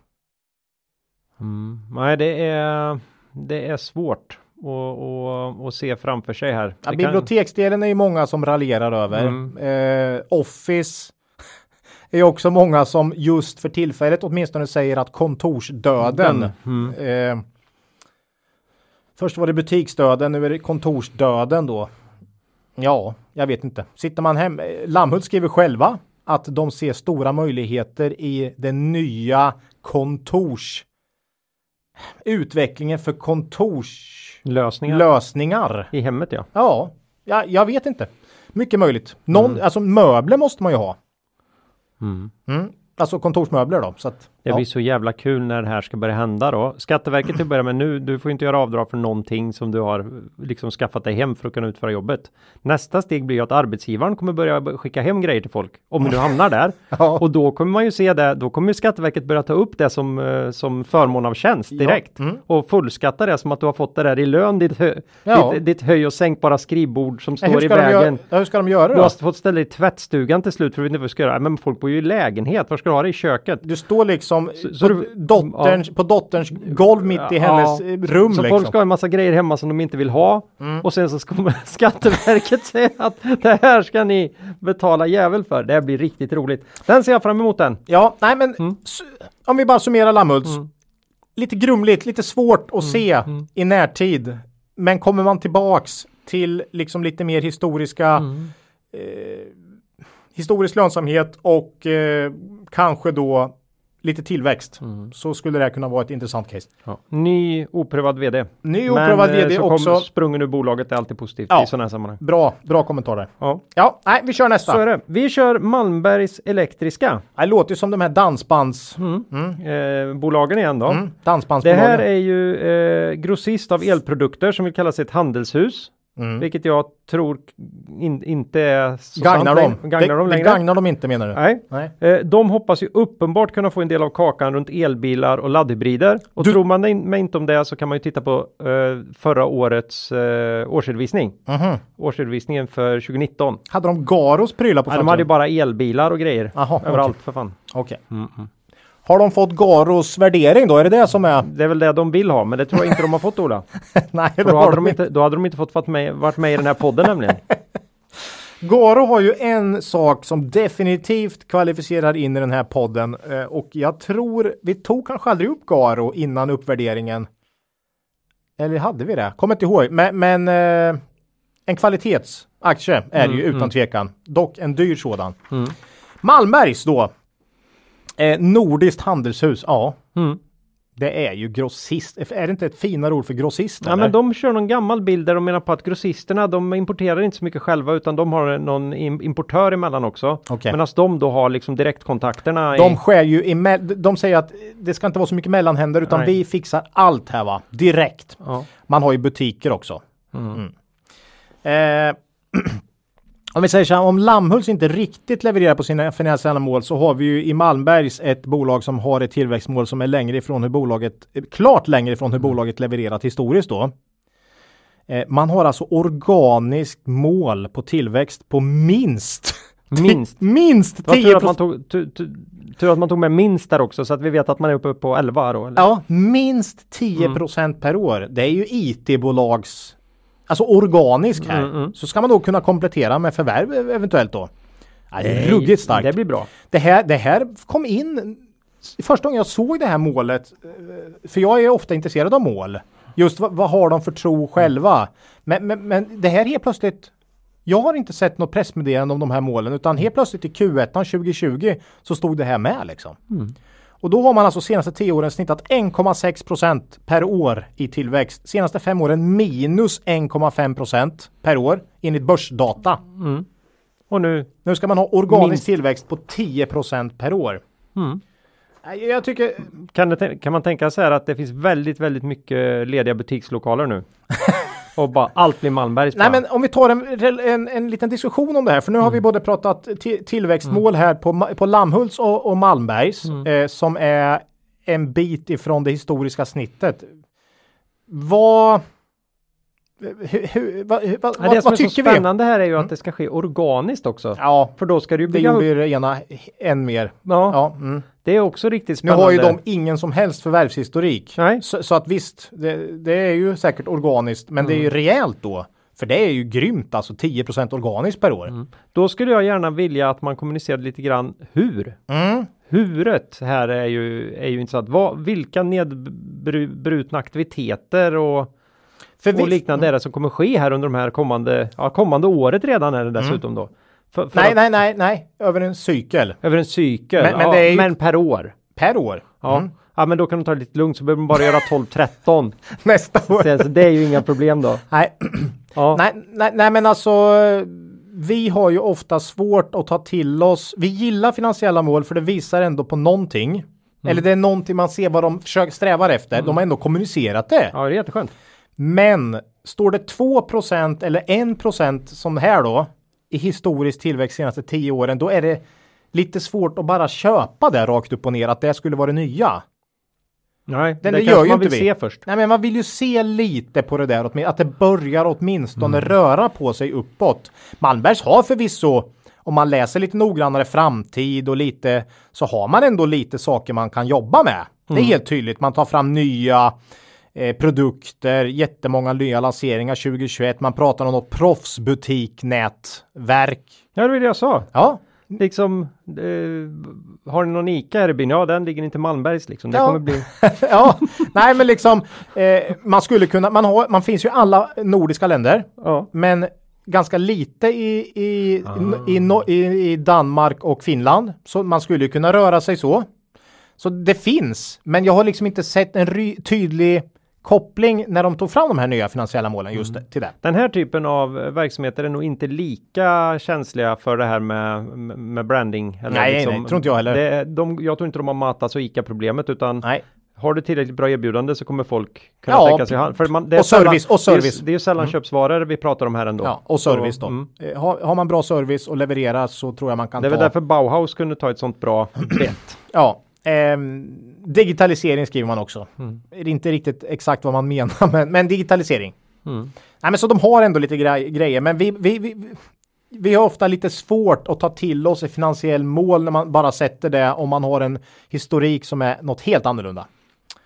Mm. Nej, det är, det är svårt att se framför sig här. Ja, biblioteksdelen är ju många som raljerar över. Mm. Eh, Office är också många som just för tillfället åtminstone säger att kontorsdöden. Mm. Eh, först var det butiksdöden, nu är det kontorsdöden då. Ja, jag vet inte. Sitter man hem, Lammhult skriver själva att de ser stora möjligheter i den nya kontors utvecklingen för kontorslösningar lösningar. i hemmet. Ja, ja, ja jag vet inte. Mycket möjligt. Någon, mm. Alltså möbler måste man ju ha. Mm. Mm. Alltså kontorsmöbler då. Så att, det ja. blir så jävla kul när det här ska börja hända då. Skatteverket till att börja med nu, du får inte göra avdrag för någonting som du har liksom skaffat dig hem för att kunna utföra jobbet. Nästa steg blir att arbetsgivaren kommer börja skicka hem grejer till folk. Om du hamnar där. ja. Och då kommer man ju se det, då kommer Skatteverket börja ta upp det som, eh, som förmån av tjänst direkt. Ja. Mm. Och fullskatta det som att du har fått det där i lön, ditt, hö, ditt, ditt höj och sänkbara skrivbord som står i vägen. Göra, hur ska de göra då? Du har fått ställa dig i tvättstugan till slut för du vet inte vad du ska göra. Men folk bor ju i lägenhet, var ska du ha det i köket? Du står liksom så, så du, dotterns, ja. på dotterns golv mitt i hennes ja. rum. Så liksom. folk ska ha en massa grejer hemma som de inte vill ha. Mm. Och sen så ska Skatteverket säga att det här ska ni betala jävel för. Det blir riktigt roligt. Den ser jag fram emot den. Ja, nej men mm. om vi bara summerar Lammhults. Mm. Lite grumligt, lite svårt att mm. se mm. i närtid. Men kommer man tillbaks till liksom lite mer historiska mm. eh, historisk lönsamhet och eh, kanske då lite tillväxt mm. så skulle det här kunna vara ett intressant case. Ja. Ny oprövad vd. Ny oprövad Men, vd så också. Kom, sprungen ur bolaget är alltid positivt ja. i sådana här sammanhang. Bra, bra kommentarer. Ja. ja, nej, vi kör nästa. Så är det. Vi kör Malmbergs Elektriska. Det låter ju som de här dansbands... Mm. Mm. Eh, bolagen igen då. Mm. Dansbandsbolagen. Det här är ju eh, grossist av elprodukter som vill kalla sig ett handelshus. Mm. Vilket jag tror in, inte är så gagnar sant dem. Gagnar det, dem längre. Det gagnar dem inte menar du? Nej. Nej. Eh, de hoppas ju uppenbart kunna få en del av kakan runt elbilar och laddhybrider. Och du... tror man mig inte om det så kan man ju titta på eh, förra årets eh, årsredovisning. Mm -hmm. Årsredovisningen för 2019. Hade de Garos prylar på framsidan? De hade ju bara elbilar och grejer Aha, överallt okay. för fan. Okej. Okay. Mm -hmm. Har de fått Garos värdering då? Är det det som är? Det är väl det de vill ha, men det tror jag inte de har fått Ola. Nej, För då, hade de inte, då hade de inte fått varit med, varit med i den här podden nämligen. Garo har ju en sak som definitivt kvalificerar in i den här podden eh, och jag tror vi tog kanske aldrig upp Garo innan uppvärderingen. Eller hade vi det? Kommer inte ihåg, men, men eh, en kvalitetsaktie är det ju Mm, utan tvekan. Dock en dyr sådan. Mm. Malmbergs då. Eh, Nordiskt handelshus, ja. Mm. Det är ju grossist. Är det inte ett finare ord för grossist? Ja, eller? men de kör någon gammal bild där de menar på att grossisterna de importerar inte så mycket själva utan de har någon im- importör emellan också. Okej. Medan de då har liksom direktkontakterna. De i, skär ju i De säger att det ska inte vara så mycket mellanhänder utan Nej. vi fixar allt här va. Direkt. ja. Man har ju butiker också. Mm. Eh, om vi säger så här, om Lammhults inte riktigt levererar på sina finansiella mål så har vi ju i Malmbergs ett bolag som har ett tillväxtmål som är längre ifrån hur bolaget, eh, klart längre ifrån hur bolaget levererat historiskt då. Eh, man har alltså organiskt mål på tillväxt på minst Minst. minst Det var 10 tur att, man tog, tu, tu, tur att man tog med minst där också så att vi vet att man är uppe på 11 då. Eller? Ja, minst 10 Mm. per år. Det är ju IT-bolags, alltså organisk här. Mm, mm. Så ska man då kunna komplettera med förvärv ev- eventuellt då. Ja, det är ruggigt starkt. Det blir bra. Det här, det här kom in första gången jag såg det här målet. eh, För jag är ofta intresserad av mål. Just vad, vad har de för tro själva? Men, men, men det här helt plötsligt. Jag har inte sett något pressmeddelande om de här målen utan helt plötsligt i Q1 2020 så stod det här med liksom. Och då har man alltså senaste 10 åren snittat 1,6 procent per år i tillväxt. Senaste fem åren minus 1,5 procent per år enligt börsdata. Och nu, Nu ska man ha organisk Minst. tillväxt på 10 procent per år. Mm. Jag tycker, kan, det, kan man tänka sig att det finns väldigt, väldigt mycket lediga butikslokaler nu? och bara allt blir Malmbergs nej men om vi tar en, en, en liten diskussion om det här, för nu har vi både pratat ti- tillväxtmål här på, på Lammhults och, och Malmbergs, eh, som är en bit ifrån det historiska snittet. Vad, hur, hur, vad, hur- vad, Nej, det vad, som vad är så tycker vi? Mm. spännande här är ju att det ska ske organiskt också. Ja, För då ska det ju det bygga upp. gjorde ju det ena än mer. Ja, Ja, mm. det är också riktigt Nu spännande. har ju de ingen som helst förvärvshistorik. Nej. Så, så att visst, det, det är ju säkert organiskt, men det är ju Mm. rejält då. För det är ju grymt, alltså 10% organiskt per år. Då skulle jag gärna vilja att man kommunicerade lite grann hur. Mm. Huret här är ju, är ju intressant. Vad, vilka nedbrutna aktiviteter och, För och vi, liknande är det som kommer ske här under de här kommande, ja, kommande året redan är det dessutom då. För, för Mm. nej, att, nej, nej, nej, över en cykel Över en cykel, Men- men ja, ju- men per år. per år. Ja. Mm. ja, men då kan de ta det lite lugnt så behöver de bara göra 12-13. Nästa år. så, så det är ju inga problem då. Nej, Ja. nej, nej, nej, men alltså vi har ju ofta svårt att ta till oss. Vi gillar finansiella mål för det visar ändå på någonting. Mm. Eller det är någonting man ser vad de försöker strävar efter. De har ändå kommunicerat det. ja, det är jätteskönt. Men står det 2% eller 1% som här då i historisk tillväxt senaste 10 åren, då är det lite svårt att bara köpa det rakt upp och ner att det skulle vara det nya. Nej, Den- det, det gör ju man inte vill vi. se först. Nej, men man vill ju se lite på det där, att det börjar åtminstone röra på sig uppåt. Malmbergs har förvisso, om man läser lite noggrannare framtid och lite, så har man ändå lite saker man kan jobba med. Det är helt tydligt. Man tar fram nya eh, produkter, jättemånga nya lanseringar 2021. Man pratar om något proffsbutiknätverk. Ja, det var det jag sa. Ja, Liksom, eh, har ni någon ICA här i byn? Ja, den ligger inte i Malmbergs liksom. Det Ja. kommer bli... ja, nej men liksom eh, man skulle kunna, man har, man finns ju i alla nordiska länder. Ja. Men ganska lite i, i, Ah. i, no, i, i Danmark och Finland. Så man skulle ju kunna röra sig så. Så det finns, men jag har liksom inte sett en ry, tydlig koppling när de tog fram de här nya finansiella målen just Mm. till det. Den här typen av eh, verksamheter är nog inte lika känsliga för det här med, med branding. Eller Nej, liksom, nej, tror inte jag heller. Det, de, jag tror inte de har matats och ICA-problemet utan Nej, har du tillräckligt bra erbjudande så kommer folk kunna Ja, tänka sig hand. För man, det är och service, och sällan, service. Det är, ju- är sällan köpsvaror vi pratar om här ändå. ja, och service Så, då. mm. Eh, Har, har man bra service och levererar så tror jag man kan Det är ta. väl därför Bauhaus kunde ta ett sånt bra bett. Ja, ehm, digitalisering skriver man också. Mm. Det är inte riktigt exakt vad man menar, men, men digitalisering. Mm. Nej, men så de har ändå lite grej, grejer, men vi, vi, vi, vi har ofta lite svårt att ta till oss ett finansiell mål när man bara sätter det om man har en historik som är något helt annorlunda.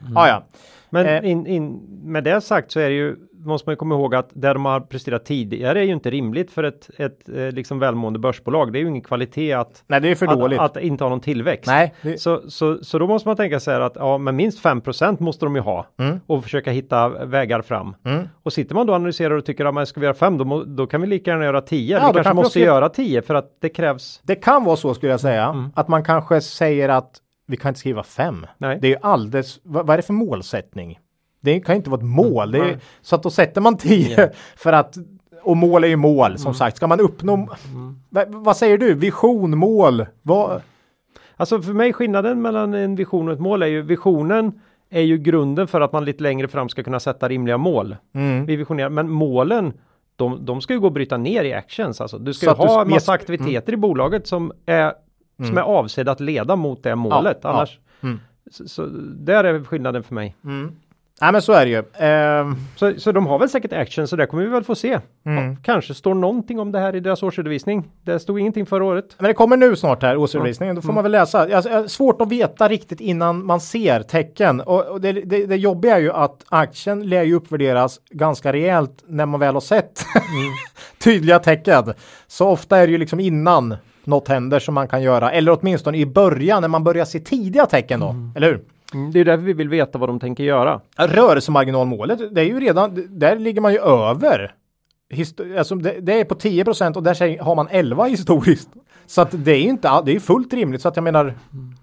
Mm. Ah, ja. Men eh, in, in, med det sagt så är det ju måste man komma ihåg att det de har presterat tidigare är ju inte rimligt för ett, ett eh, liksom välmående börsbolag. Det är ju ingen kvalitet att, Nej, det är för att, dåligt. att, inte ha någon tillväxt. Nej, det... så, så, så då måste man tänka sig att ja, men minst 5% måste de ju ha mm. och försöka hitta vägar fram. Mm. Och sitter man då och analyserar och tycker att man ska vi göra 5 då, då kan vi lika gärna göra 10. Ja, vi kanske måste göra 10 för att det krävs. Det kan vara så skulle jag säga mm. att man kanske säger att vi kan inte skriva 5. Det är ju alldeles, vad, vad är det för målsättning? Det kan inte vara ett mål. Mm, är, så att då sätter man 10 yeah. för att och mål är ju mål som mm. sagt. Ska man uppnå, mm. vad säger du, vision, mål? Vad? Alltså för mig skillnaden mellan en vision och ett mål är ju visionen är ju grunden för att man lite längre fram ska kunna sätta rimliga mål. Mm. Vi visionerar, men målen de, de ska ju gå att bryta ner i actions. Alltså, du ska ju ha en massa aktiviteter mm. i bolaget som är, som mm. är avsedda att leda mot det målet. Ja, Annars, ja. Mm. Så, så, där är skillnaden för mig. Mm. Nej men så är det ju. Uh... Så, så de har väl säkert action så det kommer vi väl få se. Mm. kanske står någonting om det här i deras årsredovisning. Det stod ingenting förra året. Men det kommer nu snart här årsredovisningen. Ja. Då får mm. man väl läsa. Alltså, svårt att veta riktigt innan man ser tecken. Och, och det, det, det jobbiga är ju att aktien lär ju uppvärderas ganska rejält när man väl har sett mm. tydliga tecken. Så ofta är det ju liksom innan något händer som man kan göra. Eller åtminstone i början när man börjar se tidiga tecken då. Mm. Eller hur? Mm, det är därför vi vill veta vad de tänker göra. Rörelsemarginalmålet, det är ju redan, där ligger man ju över. Histo alltså det, det, är på 10% och där har man 11 historiskt. Så att det är inte, det är fullt rimligt. Så att jag menar,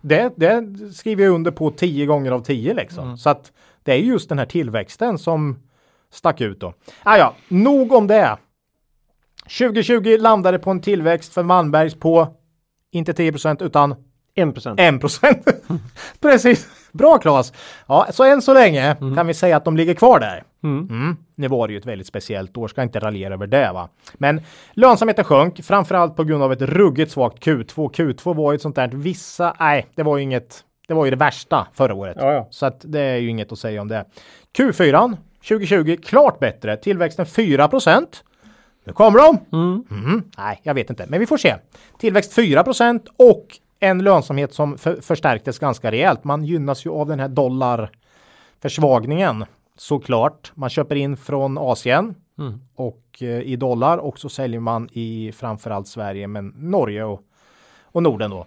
det, det skriver jag under på 10 gånger av 10 liksom. Mm. Så att det är just den här tillväxten som stack ut då. Ah, ja, nog om det. 2020 landade på en tillväxt för Malmbergs på inte 10 utan 1 procent. 1 procent. Precis. Bra Claes! Ja, så än så länge mm. kan vi säga att de ligger kvar där. Mm. Mm. Nu var det ju ett väldigt speciellt år, ska inte raljera över det va. Men lönsamheten sjönk, framförallt på grund av ett ruggigt svagt Q2. Q2 var ju ett sånt där, vissa, nej, det var ju inget, det var ju det värsta förra året. Ja, ja. Så att det är ju inget att säga om det. Q4 2020 klart bättre, tillväxten 4 procent. Nu kommer de! Mm. Mm. Nej, jag vet inte, men vi får se. Tillväxt 4% och en lönsamhet som för, förstärktes ganska rejält. Man gynnas ju av den här dollarförsvagningen såklart. Man köper in från Asien mm. och eh, i dollar och så säljer man i framförallt Sverige men Norge och, och Norden då.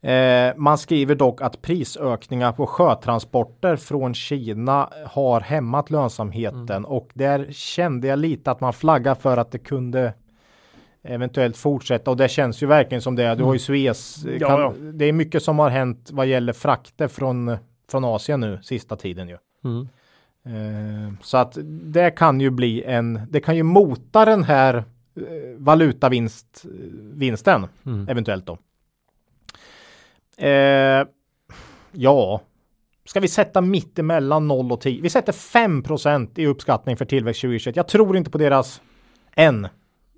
Eh, man skriver dock att prisökningar på sjötransporter från Kina har hämmat lönsamheten mm. och där kände jag lite att man flaggar för att det kunde eventuellt fortsätta och det känns ju verkligen som det. Du har ju mm. Suez. Kan, ja, ja. Det är mycket som har hänt vad gäller frakter från, från Asien nu sista tiden ju. Mm. Eh, så att det kan ju bli en, det kan ju mota den här eh, valutavinst, vinsten mm. eventuellt då. Eh, ja, ska vi sätta mitt emellan 0 och 10? Vi sätter 5% i uppskattning för tillväxt 2021. Jag tror inte på deras än.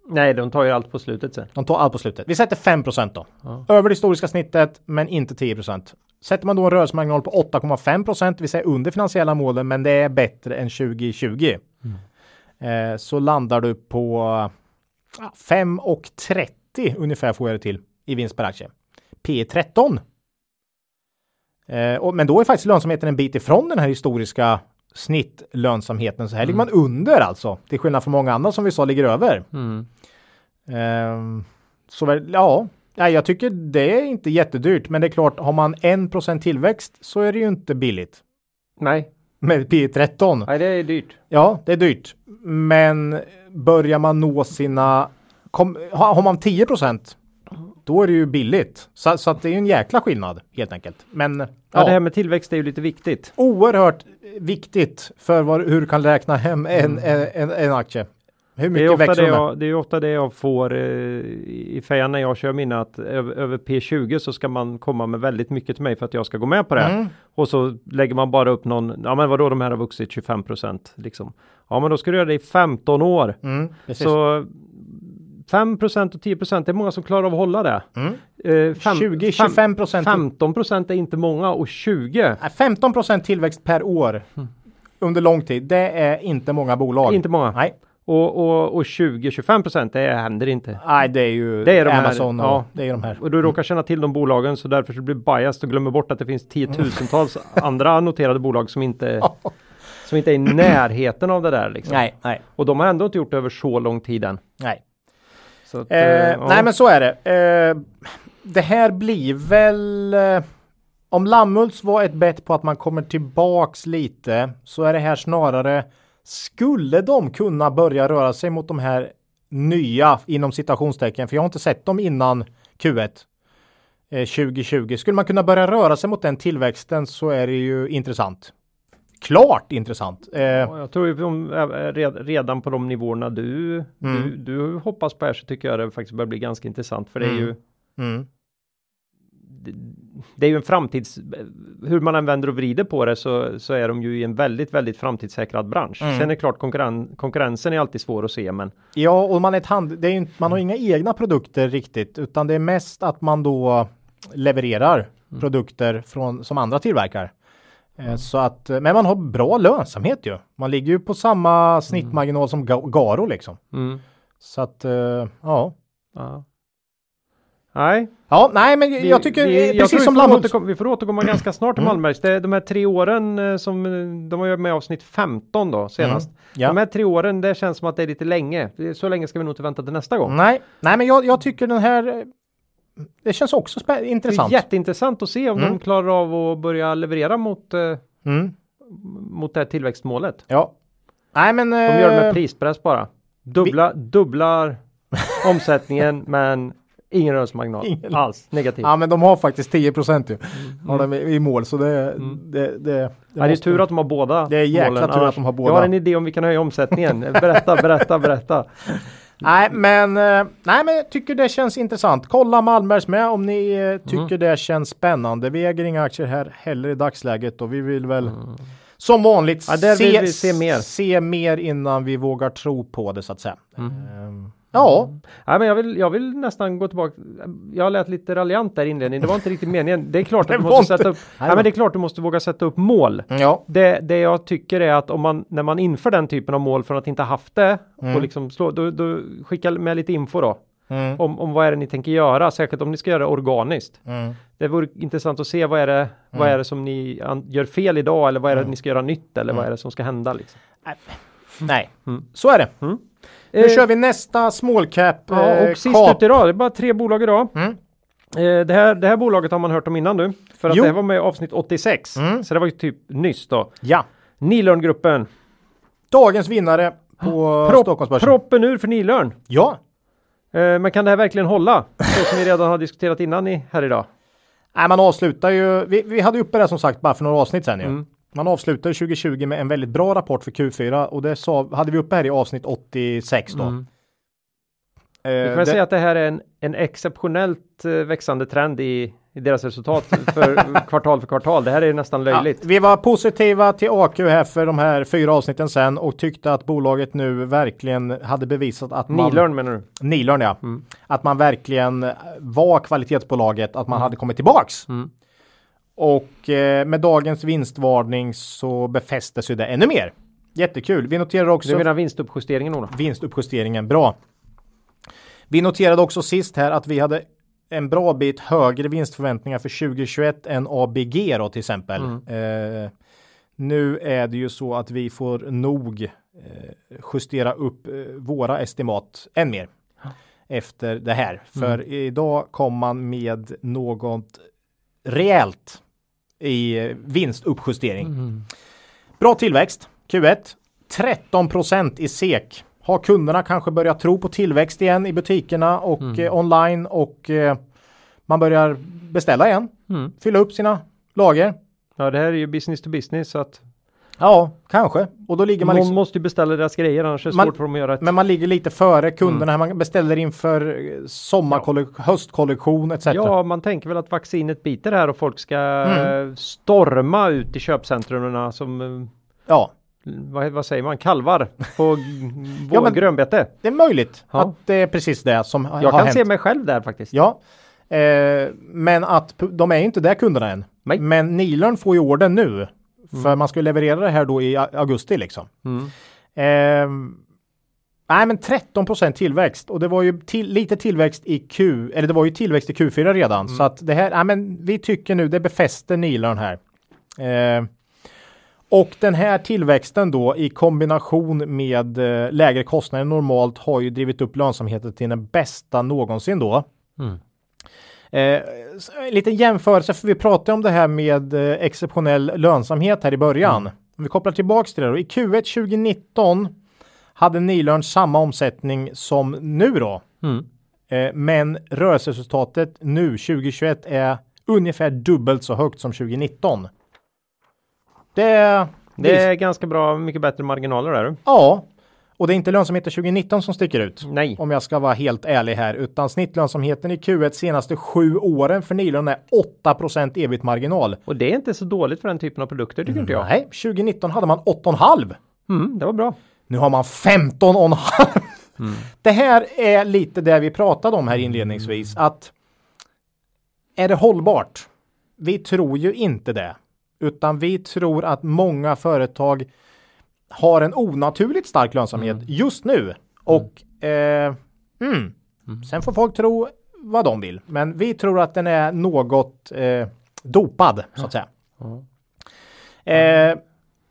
Nej, de tar ju allt på slutet sen. De tar allt på slutet. Vi sätter 5 då. Ja. Över det historiska snittet, men inte 10% Sätter man då en rörelsemarginal på 8,5% vi säger under finansiella målen, men det är bättre än 2020. Mm. Eh, så landar du på ja, 5,30 ungefär får jag det till i vinst per aktie. P 13. Eh, och, men då är faktiskt lönsamheten en bit ifrån den här historiska snittlönsamheten. Så här mm. ligger man under alltså. Till skillnad från många andra som vi sa ligger över. Mm. Um, så väl, ja, Nej, jag tycker det är inte jättedyrt, men det är klart, har man en procent tillväxt så är det ju inte billigt. Nej. Med P 13. Nej, det är dyrt. Ja, det är dyrt. Men börjar man nå sina, kom, har man 10 procent då är det ju billigt. Så, så att det är en jäkla skillnad helt enkelt. Men ja, ja det här med tillväxt är ju lite viktigt. Oerhört viktigt för vad, hur du kan räkna hem en, mm. en, en, aktie. Hur mycket det är, ofta det, jag, det är ofta det jag får eh, i fejan när jag kör mina att över, över, P20 så ska man komma med väldigt mycket till mig för att jag ska gå med på det. Mm. Och så lägger man bara upp någon, ja men vadå de här har vuxit 25 liksom. Ja men då ska du göra det i 15 år. Mm, så 5% och 10 det är många som klarar av att hålla det. Mm. Eh, 20-25 procent. 15 är inte många och 20. 15% tillväxt per år mm. under lång tid. Det är inte många bolag. Inte många. Nej. Och, och, och 20-25 procent, det händer inte. Nej, det är ju Det är de här, Amazon och ja. det är de här. Och du råkar känna till de bolagen så därför så blir biased och glömmer bort att det finns tiotusentals andra noterade bolag som inte, som inte är i närheten av det där. Liksom. Nej, nej, Och de har ändå inte gjort det över så lång tid än. nej. Att, Eh, eh, ja. Nej men så är det. Eh, det här blir väl eh, om Lammhults var ett bett på att man kommer tillbaks lite så är det här snarare skulle de kunna börja röra sig mot de här nya inom citationstecken för jag har inte sett dem innan Q1 eh, 2020. Skulle man kunna börja röra sig mot den tillväxten så är det ju intressant. Klart intressant. Eh, Ja, jag tror ju eh, red- redan på de nivåerna du, Mm. du, du hoppas på här så tycker jag det faktiskt börjar bli ganska intressant för det är Mm. ju mm, det, det är ju en framtids, hur man än vänder och vrider på det så, så är de ju i en väldigt, väldigt framtidssäkrad bransch. Mm. Sen är det klart konkurren, konkurrensen är alltid svår att se men Ja, och man, är ett hand, det är ju, man har inga egna produkter riktigt, utan det är mest att man då levererar produkter från, som andra tillverkar. Eh, Så att, eh, men man har bra lönsamhet ju. Man ligger ju på samma snittmarginal som Ga- Garo liksom. mm. Så att, eh, ja. ja. Nej, Ja, nej, men vi- jag tycker vi, jag precis tror som återkomma, vi får återkomma ganska snart till Mm. Malmbergs. Det är de här tre åren som de var med avsnitt 15 då senast. Mm. Ja. De här tre åren, det känns som att det är lite länge. Så länge ska vi nog inte vänta till nästa gång. Nej, nej, men jag, jag tycker den här, det känns också spä- Det är intressant. jätteintressant att se om Mm. de klarar av att börja leverera mot, eh, Mm, mot det här tillväxtmålet. ja. Nej, men. De gör det med eh, prispress bara. Dubbla, dubblar omsättningen men ingen rörelsemarginal Ingen. alls. Negativ. Ja, men de har faktiskt 10 procent ju. Mm. Har de i, i mål, så det, det, det, det, Ja, det är tur att de har båda. Det är jäkla målen, tur att de har båda. Jag har en idé om vi kan höja omsättningen. Berätta, berätta, berätta. Nej, men, eh, nej, men jag tycker det känns intressant. Kolla Malmbergs med om ni eh, tycker Mm. det känns spännande. Vi äger inga aktier här heller i dagsläget och vi vill väl som vanligt Mm. Ja, se, se mer. se mer innan vi vågar tro på det så att säga. Mm. Ja, Nej, men jag, vill, jag vill nästan gå tillbaka. Jag lät lite raljant där i inledningen. Det var inte riktigt meningen. Det är klart att du måste sätta upp. Nej, Nej, men det är klart du måste våga sätta upp mål. ja, Det, det jag tycker är att om man när man inför den typen av mål från att inte haft det Mm. och liksom slå, då, då skicka med lite info då mm, om, om vad är det ni tänker göra, särskilt om ni ska göra det organiskt. mm, Det vore intressant att se vad är det, vad är det som ni gör fel idag eller vad är det Mm. ni ska göra nytt eller vad är det som ska hända liksom. nej, Mm. så är det. Nu Eh, kör vi nästa small cap. Ja, eh, och sist kap. ut idag, det är bara tre bolag idag. Mm. Eh, det, här, det här bolaget har man hört om innan nu, för att Jo. det här var med i avsnitt 86, Mm. så det var ju typ nyss då. Ja, Nilörngruppen, dagens vinnare på Propp- Stockholmsbörsen. proppen ur för Nilörn. Ja, Eh, men kan det här verkligen hålla? Så som vi redan har diskuterat innan i, här idag. Nej, man avslutar ju. Vi, vi hade uppe det som sagt bara för några avsnitt sedan ju. Mm. Man avslutar 2020 med en väldigt bra rapport för Q4 och det sa, hade vi uppe här i avsnitt 86 då. Mm. Eh, Vi kan det- säga att det här är en, en exceptionellt eh, växande trend i, i deras resultat för kvartal för kvartal. Det här är nästan ja, löjligt. vi var positiva till AQ här för de här fyra avsnitten sen och tyckte att bolaget nu verkligen hade bevisat att man... Nilörn menar du? Nilörn ja. Mm. Att man verkligen var kvalitetsbolaget, att man hade kommit tillbaks. Mm. Och eh, med dagens vinstvarning så befästes ju det ännu mer. Jättekul. Vi noterar också Du menar vinstuppjusteringen då? vinstuppjusteringen bra. Vi noterade också sist här att vi hade en bra bit högre vinstförväntningar för 2021 än ABG då till exempel. Eh, nu är det ju så att vi får nog eh, justera upp eh, våra estimat än mer efter det här. För idag kom man med något rejält i vinstuppjustering. Bra tillväxt, Q1. 13% i SEK. Har kunderna kanske börjat tro på tillväxt igen i butikerna och eh, online och eh, man börjar beställa igen. Mm. Fylla upp sina lager. Ja, det här är ju business to business så att Ja, kanske. Och då ligger man någon liksom, måste ju beställa deras grejer annars är det Man- svårt för dem att göra ett... men man ligger lite före kunderna. Man beställer inför eh, sommarkollektion, höstkollektion etc. Ja, man tänker väl att vaccinet biter här och folk ska Mm. eh, storma ut i köpcentrumen som, eh, ja, vad, vad säger man, kalvar på Ja, ja, men- grönbete. det är möjligt Ja. att det är precis det som har Jag kan hänt. se mig själv där faktiskt. Ja, eh, men att de är inte där kunderna än. Nej. Men Nilörn får ju orden nu. För man ska leverera det här då i augusti liksom. Mm. Ehm, Nej, men 13% tillväxt och det var ju till, lite tillväxt i Q, eller det var ju tillväxt i Q4 redan. Så att det här, nej men vi tycker nu, det befäster Nilörn här. Eh, och den här tillväxten då i kombination med eh, lägre kostnader normalt har ju drivit upp lönsamheten till den bästa någonsin då. Eh, en liten jämförelse, för vi pratade om det här med eh, exceptionell lönsamhet här i början. Om vi kopplar tillbaks till det då. I Q1 2019 hade Nilörn samma omsättning som nu då. Mm. Eh, men rörelseresultatet nu 2021 är ungefär dubbelt så högt som 2019. Det, Det är ganska bra, mycket bättre marginaler där. Ja, och det är inte lönsamheten 2019 som sticker ut. Nej. Om jag ska vara helt ärlig här, utan snittlönsamheten i Q1 senaste sju åren för Nilörn är 8% ebit marginal. Och det är inte så dåligt för den typen av produkter tycker inte jag. Nej, 2019 hade man 8,5. Mm, det var bra. Nu har man 15,5. Det här är lite det vi pratade om här inledningsvis, att är det hållbart? Vi tror ju inte det, utan vi tror att många företag har en onaturligt stark lönsamhet just nu och eh, mm. sen får folk tro vad de vill, men vi tror att den är något eh, dopad så att säga. Eh,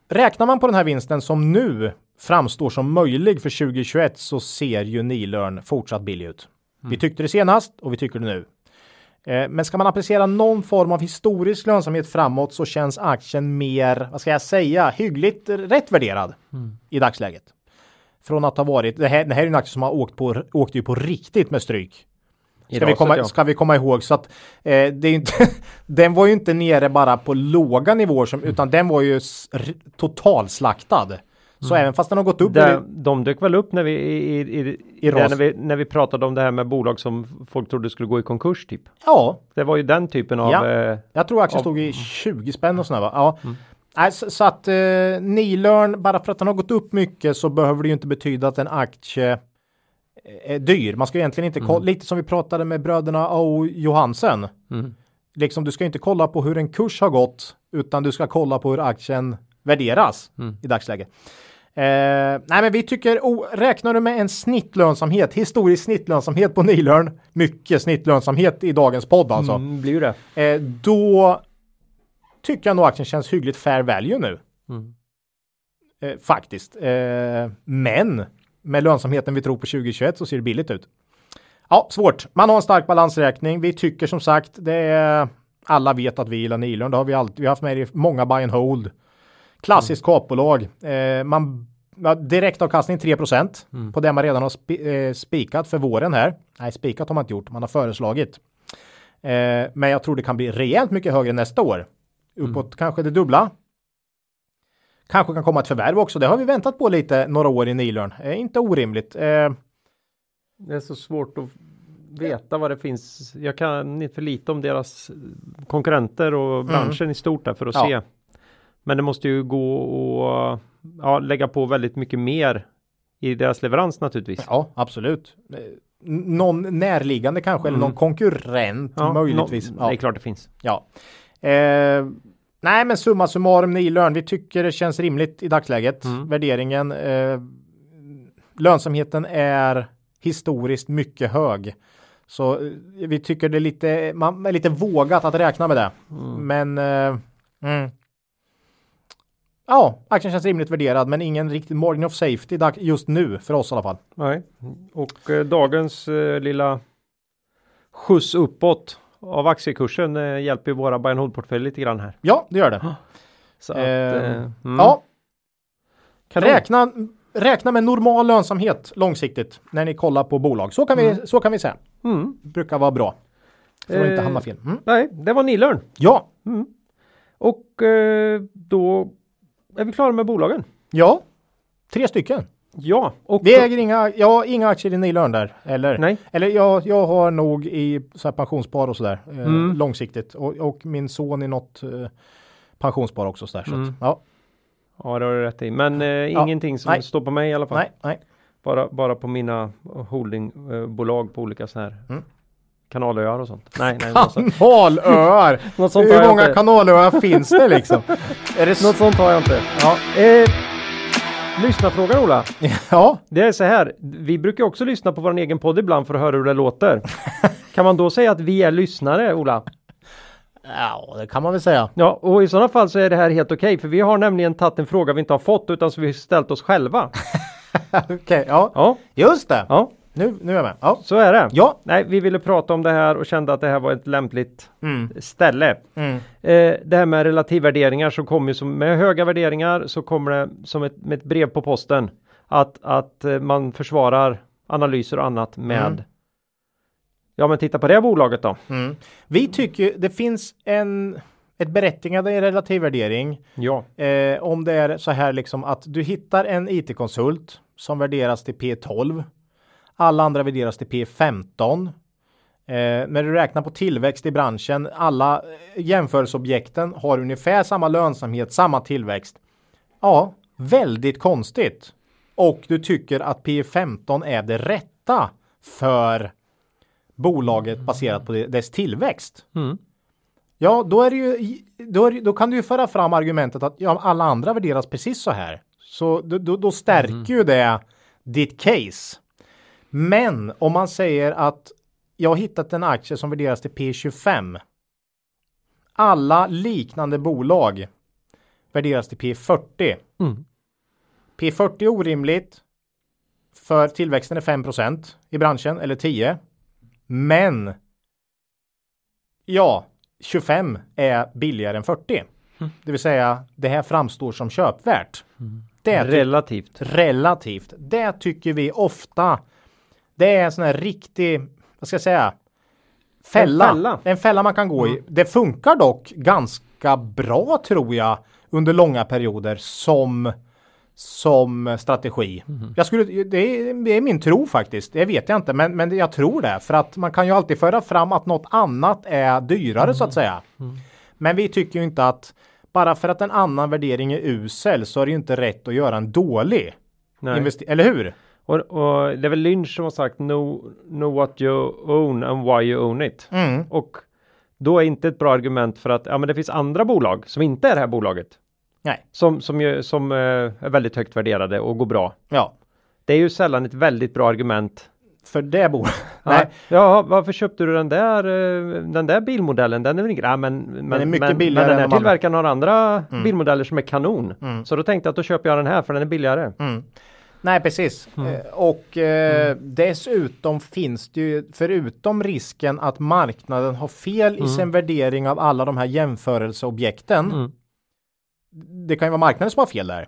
räknar man på den här vinsten som nu framstår som möjlig för 2021 så ser ju Nilörn fortsatt billig ut. Vi tyckte det senast och vi tycker det nu. Eh, Men ska man applicera någon form av historisk lönsamhet framåt så känns aktien mer, vad ska jag säga, hyggligt rätt värderad i dagsläget. Från att ha varit, det här, det här är en aktie som har åkt på, åkte ju på riktigt med stryk. Ska vi, raset, komma, ja. ska vi komma ihåg så att eh, det är inte, den var ju inte nere bara på låga nivåer som, utan den var ju totalslaktad. Så även fast den har gått upp Där, väldigt- de dök väl upp när vi, i, i, i, I när, vi, när vi pratade om det här med bolag som folk trodde skulle gå i konkurs typ. ja, Det var ju den typen av... Ja. Eh, Jag tror aktien Av- stod i 20 spänn och sådär va? Ja. Nej, så, så att eh, Nilörn, bara för att den har gått upp mycket så behöver det ju inte betyda att en aktie är dyr. Man ska egentligen inte kolla, lite som vi pratade med bröderna O. Johansen. mm. Liksom du ska inte kolla på hur en kurs har gått utan du ska kolla på hur aktien värderas i dagsläget. Eh, nej men vi tycker, oh, räknar du med en snittlönsamhet, historisk snittlönsamhet på Nilörn, mycket snittlönsamhet i dagens podd alltså. Mm, blir det. Eh, då tycker jag nog aktien känns hyggligt fair value nu. Mm. Eh, faktiskt. Eh, men med lönsamheten vi tror på 2021 så ser det billigt ut. Ja, svårt. Man har en stark balansräkning. Vi tycker som sagt, det är alla vet att vi gillar Nilund. Det har vi alltid. Vi har haft med i många buy and hold. Klassiskt kapbolag. Eh, man direktavkastning 3% på det man redan har spi, eh, spikat för våren här. Nej, spikat har man inte gjort. Man har föreslagit. Eh, men jag tror det kan bli rejält mycket högre nästa år. Uppåt kanske det dubbla. Kanske kan komma ett förvärv också. Det har vi väntat på lite några år i Nilörn. Eh, inte orimligt. Eh, Det är så svårt att veta vad det finns. Jag kan inte för lite om deras konkurrenter och branschen i stort där för att Mm. Ja. se. Men det måste ju gå och ja, lägga på väldigt mycket mer i deras leverans naturligtvis. ja, absolut. Någon närliggande kanske eller någon konkurrent Ja, möjligtvis. nå- ja. Det är klart det finns. Ja. Eh, nej, men summa summarum Nilörn. Vi tycker det känns rimligt i dagsläget. Värderingen. Eh, lönsamheten är historiskt mycket hög. Så eh, vi tycker det är lite, man är lite vågat att räkna med det. Men eh, mm. Ja, aktien känns rimligt värderad men ingen riktig margin of safety just nu för oss i alla fall. Nej. Och eh, dagens eh, lilla skjuts uppåt av aktiekursen eh, hjälper våra buy and hold portfölj lite grann här. Ja, det gör det. Så att, Eh, eh, mm. Ja, Kanon. räkna, räkna med normal lönsamhet långsiktigt när ni kollar på bolag. Så kan vi, så kan vi säga. Mm. Brukar vara bra. För att inte Eh, hamna fel. Mm. Nej, det var Nilörn. Ja, Och eh, då är vi klara med bolagen. ja. Tre stycken. Ja, och Vi äger inga, jag har inga aktier i Nilörn där. Eller, Nej. eller jag, jag har nog i så här pensionsspar och sådär. Eh, Mm. Långsiktigt. Och, och min son i något eh, pensionsspar också. Så där, så Mm. att, ja, Ja, det har du rätt i. Men eh, ingenting som nej. står på mig i alla fall. nej, nej. Bara, bara på mina holdingbolag på olika sådana här Mm. Kanalöar och sånt. Nej, nej. Kanalöar! Något sånt har Hur många kanalöar finns det liksom? Är det Något sånt har jag inte. Ja. Eh, Lyssnarfrågan Ola. Ja, Det är så här. Vi brukar också lyssna på vår egen podd ibland för att höra hur det låter. kan man då säga att vi är lyssnare Ola? ja det kan man väl säga. Ja, och i sådana fall så är det här helt okej, för vi har nämligen tagit en fråga vi inte har fått utan som vi ställt oss själva. Okej, ja. Ja, Just det. ja, Nu, nu är jag med. Ja. så är det. Ja. Nej, vi ville prata om det här och kände att det här var ett lämpligt Mm. ställe. Mm. Eh, det här med relativvärderingar som kommer ju som med höga värderingar så kommer det som ett, med ett brev på posten att, att eh, man försvarar analyser och annat med Mm. Ja men titta på det bolaget då. Mm. Vi tycker det finns en ett berättigande i relativvärdering Ja. eh, om det är så här liksom att du hittar en IT-konsult som värderas till P12. Alla andra värderas till P15. Eh, när du räknar på tillväxt i branschen, alla eh, jämförelseobjekten har ungefär samma lönsamhet, samma tillväxt. Ja, väldigt konstigt. Och du tycker att P15 är det rätta för bolaget baserat på dess tillväxt. Mm. Ja, då är det ju, då, är, då kan du ju föra fram argumentet att ja, alla andra värderas precis så här. Så då, då, då stärker ju det ditt case. Men om man säger att jag har hittat en aktie som värderas till P25. Alla liknande bolag värderas till P40. Mm. P40 är orimligt. För tillväxten är 5% i branschen eller 10. Men. Ja, 25 är billigare än 40. Det vill säga det här framstår som köpvärt. Det ty- Relativt. relativt. Det tycker vi ofta. Det är en sån här riktig, vad ska jag säga? Fälla. En fälla. En fälla man kan gå i. Det funkar dock ganska bra tror jag under långa perioder som som strategi. Jag skulle, det, är, det är min tro faktiskt. Det vet jag inte, men, men jag tror det. För att man kan ju alltid föra fram att något annat är dyrare så att säga. Men vi tycker ju inte att bara för att en annan värdering är usel så är det ju inte rätt att göra en dålig. Eller hur? Och, och det är väl Lynch som har sagt know, know what you own and why you own it. Mm. Och då är inte ett bra argument för att ja, men det finns andra bolag som inte är det här bolaget. Nej. Som, som, ju, som eh, är väldigt högt värderade och går bra. Ja. Det är ju sällan ett väldigt bra argument. För det bor. Nej. Ja, varför köpte du den där, eh, den där bilmodellen? Den är väl inte, ja, men, men, är mycket men, billigare men den här tillverkaren har andra bilmodeller som är kanon. Mm. Så då tänkte jag att då köper jag den här för den är billigare. Mm. Nej, precis. Mm. Eh, Och eh, dessutom finns det ju, förutom risken att marknaden har fel i sin värdering av alla de här jämförelseobjekten. Mm. Det kan ju vara marknaden som har fel där.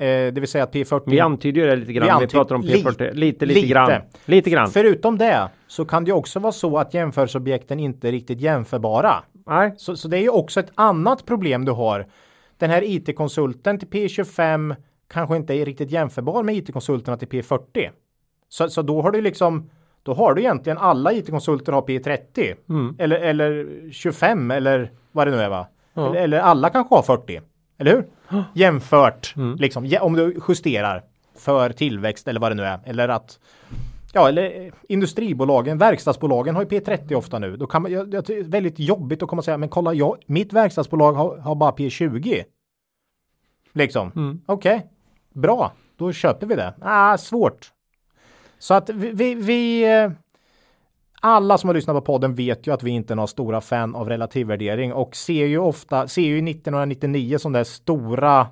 Eh, det vill säga att P40. Vi antyder ju det lite grann. Vi Vi, pratar om P40. Lite, lite, lite. grann. Lite grann. Förutom det så kan det ju också vara så att jämförelseobjekten inte är riktigt jämförbara. Nej. Så, så det är ju också ett annat problem du har. Den här IT-konsulten till P25 kanske inte är riktigt jämförbar med IT-konsulterna till P40. Så, så då har du liksom då har du egentligen alla IT-konsulter har P30 Mm. eller, eller 25 eller vad det nu är va? Ja. Eller, eller alla kanske har 40. Eller hur? Jämfört Mm. liksom om du justerar för tillväxt eller vad det nu är. Eller att Ja, eller eh, industribolagen, verkstadsbolagen har ju P30 ofta nu. Då kan man, jag, det är väldigt jobbigt att komma och säga, men kolla, jag, mitt verkstadsbolag har, har bara P20. Liksom, Mm. okej, bra, då köper vi det. Ah, svårt. Så att vi, vi, vi eh, alla som har lyssnat på podden vet ju att vi inte är några stora fan av relativvärdering och ser ju ofta, ser ju 1999 som det stora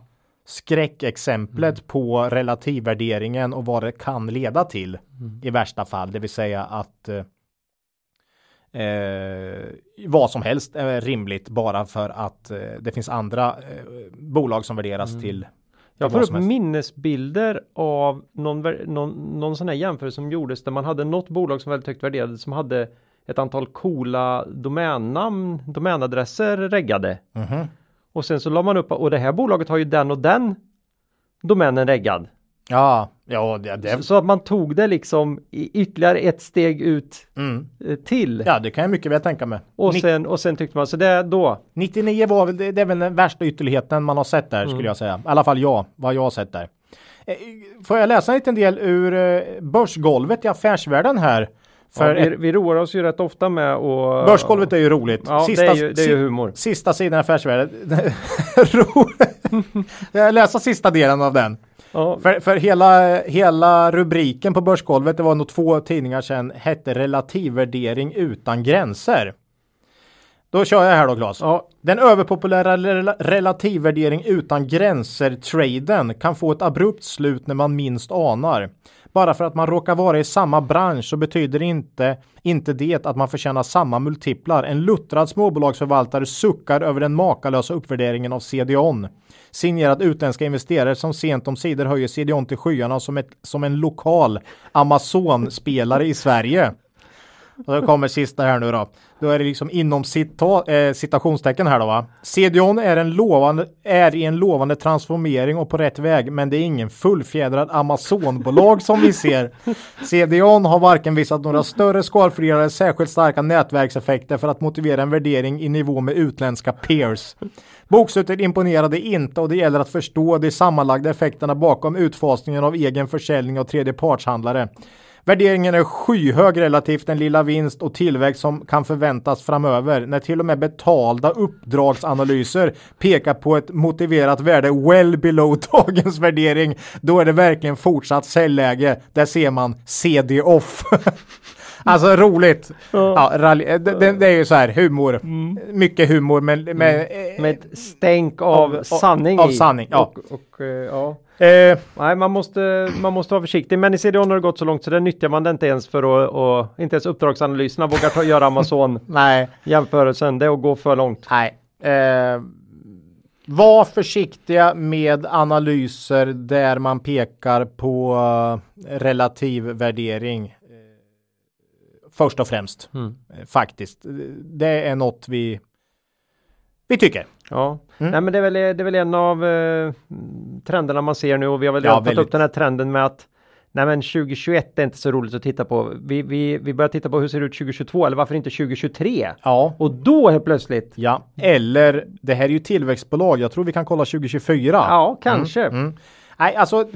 skräckexemplet på relativvärderingen och vad det kan leda till i värsta fall, det vill säga att eh, eh, vad som helst är rimligt bara för att eh, det finns andra eh, bolag som värderas till Jag får upp minnesbilder av någon, någon, någon sån här jämförelse som gjordes där man hade något bolag som väldigt högt värderade som hade ett antal coola domännamn, domänadresser reggade. Mhm. Och sen så la man upp och det här bolaget har ju den och den domänen reggad. Ja, ja, det, det, Så att man tog det liksom ytterligare ett steg ut mm. eh, till. ja, det kan jag mycket väl tänka mig. Och Ni- sen, och sen tyckte man så det då. 99 var väl, det, det är väl den värsta ytterligheten man har sett där Mm. skulle jag säga. I alla fall jag, vad jag har sett där. Eh, Får jag läsa en liten del ur eh, börsgolvet i affärsvärlden här? För ja, ett, vi, vi roar oss ju rätt ofta med och börsgolvet är ju roligt. Ja, det är ju, det är ju humor. Sista sidan i affärsvärlden. Läser sista delen av den. Ja. För, för hela, hela rubriken på börsgolvet, det var nog två tidningar sedan, hette relativvärdering utan gränser. Då kör jag här då Claes. Ja. Den överpopulära rela- relativvärdering utan gränser-traden kan få ett abrupt slut när man minst anar. Bara för att man råkar vara i samma bransch så betyder inte, inte det att man förtjänar samma multiplar. En luttrad småbolagsförvaltare suckar över den makalösa uppvärderingen av CDON. Signerat utländska investerare som sent om sidor höjer CDON till skyarna som, ett, som en lokal Amazon-spelare i Sverige. Och då kommer sista här nu då. Då är det liksom inom cita, eh, citationstecken här då va. CDON är, en lovande, är i en lovande transformering och på rätt väg men det är ingen fullfjädrad Amazonbolag som vi ser. CDON har varken visat några större skalfördelar eller särskilt starka nätverkseffekter för att motivera en värdering i nivå med utländska peers. Bokslutet imponerade inte och det gäller att förstå de sammanlagda effekterna bakom utfasningen av egen försäljning av tredjepartshandlare. Värderingen är skyhög relativt den lilla vinst och tillväxt som kan förväntas framöver. När till och med betalda uppdragsanalyser pekar på ett motiverat värde well below dagens värdering, då är det verkligen fortsatt säljläge. Där ser man CD off. Alltså roligt. Ja, rally, det, det, det är ju så här humor. Mycket humor men med, eh, Med ett stänk av, Av- sanning av i. sanning, ja. Och, och, eh, ja. eh, Nej, man måste, man måste vara försiktig. Men i CDON har det gått så långt så det nyttjar man det inte ens för att, och inte ens uppdragsanalyserna vågar ta, göra Amazon nej. jämförelsen. Det är att gå för långt. Nej. Eh, var försiktiga med analyser där man pekar på eh, relativ värdering. Först och främst. Mm. Eh, faktiskt. Det är något vi, vi tycker. Ja, Mm. nej men det är väl, det är väl en av eh, trenderna man ser nu och vi har väl Ja, redan tagit upp den här trenden med att Nej men 2021 är inte så roligt att titta på. Vi, vi, vi börjar titta på hur ser det ut 2022 eller varför inte 2023? Ja. Och då helt plötsligt, Ja, eller det här är ju tillväxtbolag. Jag tror vi kan kolla 2024. ja kanske. Mm. Nej, alltså.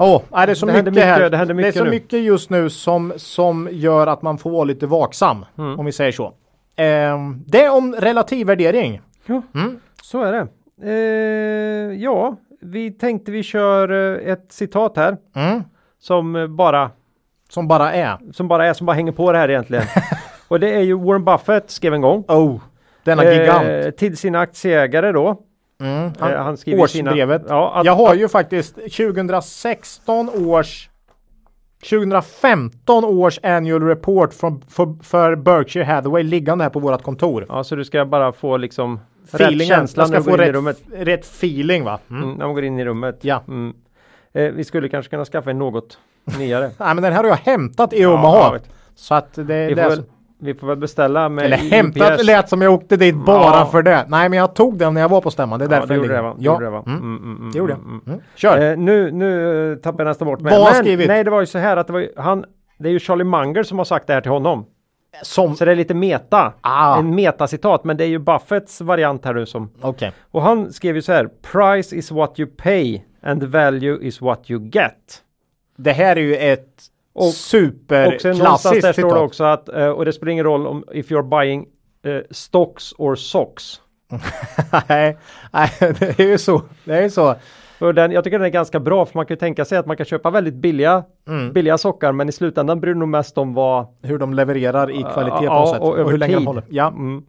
Åh, nej, det är så Det mycket, händer mycket- här. det händer är så nu. mycket just nu som, som gör att man får vara lite vaksam. Mm. Om vi säger så. Ehm, det är om relativvärdering. Ja, Mm. så är det. Eh, ja, vi tänkte vi kör eh, ett citat här Mm. som eh, bara Som bara är. som bara är som bara hänger på det här egentligen. och det är ju Warren Buffett skrev en gång. Oh, denna gigant. Eh, till sina aktieägare då. Mm. Han, Han, han skriver i sina, årsbrevet. ja, att, Jag har ju faktiskt 2016 års 2015 års annual report från, för, för Berkshire Hathaway liggande här på vårt kontor. ja, så du ska bara få liksom rätt Feelingen. känsla Jag när ska du går in i rummet. rätt, rätt feeling va? Mm. Mm, när man går in i rummet. Ja. Mm. Eh, vi skulle kanske kunna skaffa en något nyare. Nej men den här har jag hämtat i Ja, Omaha. vet. så att det, Vi det får, väl, så- vi får väl beställa med Eller hämtat UPS. lät som jag åkte dit bara Ja. för det. Nej men jag tog den när jag var på stämman. Det är Ja, därför det gjorde det ligger. va? Det Ja. gjorde det? Mm. Mm, mm, mm, Det gjorde jag. mm, mm. Mm. Kör! Eh, nu, nu eh, tappade jag nästan bort mig. Vad Men, skrivit? Nej, det var ju så här att det var ju, han, det är ju Charlie Munger som har sagt det här till honom. Som... Så det är lite meta. Ah. En metacitat, men det är ju Buffetts variant här nu som. Okej. Och han skrev ju så här. Price is what you pay and value is what you get. Det här är ju ett Och- Och sen någonstans superklassiskt där står det också att, eh, och det spelar ingen roll om if you're buying eh, stocks or socks. nej, nej, det är ju så. Det är ju så. För den, jag tycker den är ganska bra för man kan ju tänka sig att man kan köpa väldigt billiga, Mm. billiga sockar men i slutändan bryr det nog mest om vad Hur de levererar i kvalitet på Ja, något sätt. och över hur länge de håller. Ja. mm,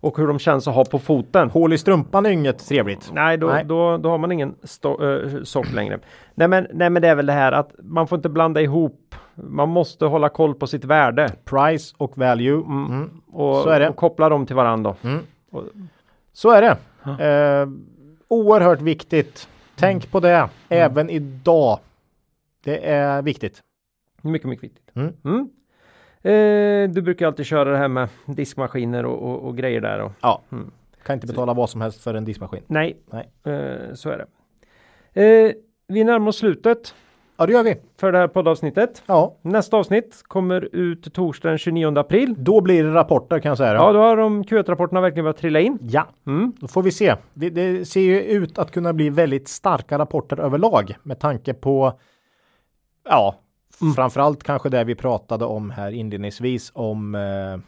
och hur de känns att ha på foten. Hål i strumpan är inget trevligt. Nej, då, Nej. Då, då har man ingen sto- äh, sock längre. Nej men, nej men det är väl det här att man får inte blanda ihop. Man måste hålla koll på sitt värde Price och value. Mm. och, Så är det. och koppla dem till varandra. Mm. Och- Så är det. Eh, oerhört viktigt. Tänk på det även idag. Det är viktigt. Mycket, mycket viktigt. Mm. Mm. Eh, du brukar alltid köra det här med diskmaskiner och, och, och grejer där. Och, Ja. Mm. Kan inte betala vad som helst för en diskmaskin. nej, Nej. Eh, så är det. Eh, vi närmar oss slutet Ja, det gör vi. för det här poddavsnittet. Ja, Nästa avsnitt kommer ut torsdag den 29 april. då blir det rapporter kan jag säga. Ja, då har de Q1-rapporterna verkligen börjat trilla in. ja. Mm. Då får vi se. Det, ser ju ut att kunna bli väldigt starka rapporter överlag med tanke på ja, Mm. framförallt kanske det vi pratade om här inledningsvis om eh,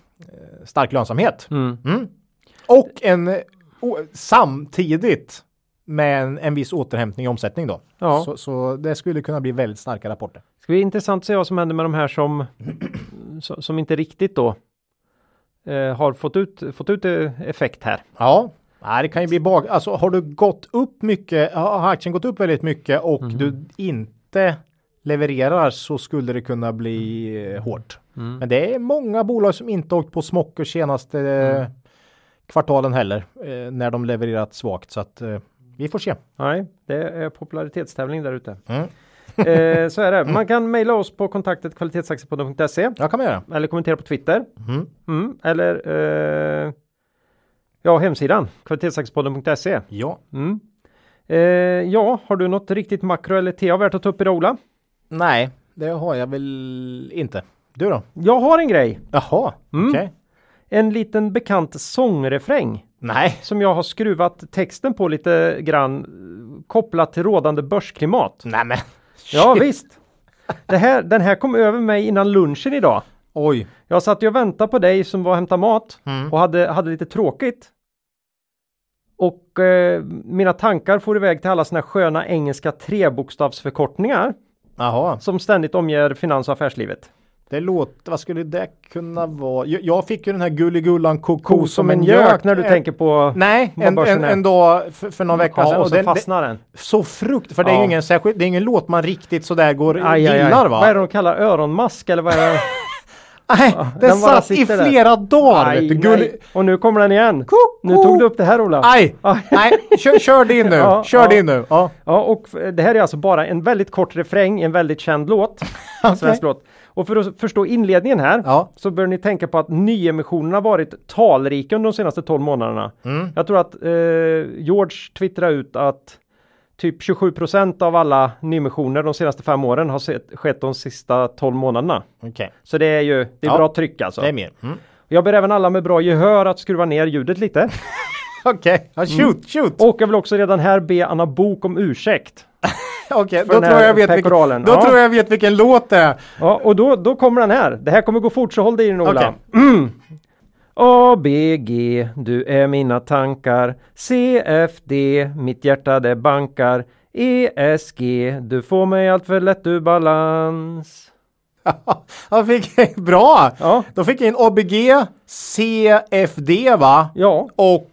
stark lönsamhet. Mm. Mm. Och en eh, o- samtidigt med en, en viss återhämtning i omsättning då. Ja. Så, så det skulle kunna bli väldigt starka rapporter. Det ska bli intressant att se vad som händer med de här som, som inte riktigt då eh, har fått ut, fått ut eh, effekt här. Ja, Nej, det kan ju bli bak. Alltså har du gått upp mycket, har aktien gått upp väldigt mycket och Mm. du inte levererar så skulle det kunna bli eh, hårt. Mm. Men det är många bolag som inte åkt på smockor senaste Mm. kvartalen heller eh, när de levererat svagt så att eh, vi får se. Nej, det är popularitetstävling där ute. Mm. eh, så är det. Man kan mejla oss på kontaktet kvalitetsaktiepodden.se Ja, kan man göra. eller kommentera på Twitter. Mm. Mm, eller eh, ja, hemsidan kvalitetsaktiepodden.se. Ja. Mm. Eh, ja, har du något riktigt makro eller TA värt att ta upp idag Ola? Nej, det har jag väl inte. Du då? Jag har en grej. Jaha, Mm. okej. En liten bekant sångrefräng Nej, som jag har skruvat texten på lite grann kopplat till rådande börsklimat. nej men. Ja Shit. visst. Det här, den här kom över mig innan lunchen idag. Oj. Jag satt ju och väntade på dig som var och hämtade mat Mm. och hade, hade lite tråkigt. Och eh, mina tankar får iväg till alla såna sköna engelska trebokstavsförkortningar Jaha, som ständigt omger finans och affärslivet. Det låter, vad skulle det kunna vara? Jag, jag fick ju den här gulligullan koko Ko som en gök när du Eh, tänker på Nej, en, en, en dag för, för någon vecka ja, sedan. och så den- det- fastnar den. så frukt, för det är Ja. ju ingen särskild, det är ingen låt man riktigt sådär går Aj, aj, aj. gillar va? Vad är det de kallar öronmask eller vad är det? Nej, den, den satt i sitter där. flera dagar. Aj, gullig... Och nu kommer den igen. Koko! Nu tog du upp det här Ola. Aj, Aj. nej, kör, kör din nu, Ja, kör ja. din nu. Ja. Ja, och det här är alltså bara en väldigt kort refräng i en väldigt känd låt. Svensk låt. Och för att förstå inledningen här Ja. så bör ni tänka på att nyemissionerna varit talrika under de senaste 12 månaderna. Mm. Jag tror att eh, George twittrade ut att typ 27% av alla nyemissioner de senaste fem åren har sett, skett de sista 12 månaderna. Okej, Så det är ju det är Ja. bra tryck alltså. det är mer. Mm. Jag ber även alla med bra gehör att skruva ner ljudet lite. Okej, ja, shoot, shoot. Och jag vill också redan här be Anna Bok om ursäkt. Okej, för då, tror jag, vet vilken, då Ja. tror jag vet vilken låt det är. Ja, och då, då kommer den här. Det här kommer gå fort så håll dig i den Ola. Okej. Mm. ABG, du är mina tankar. CFD, mitt hjärta det bankar. ESG, du får mig allt för lätt ur balans. Jag fick, bra! Ja, Då fick jag in ABG, CFD va? ja, Och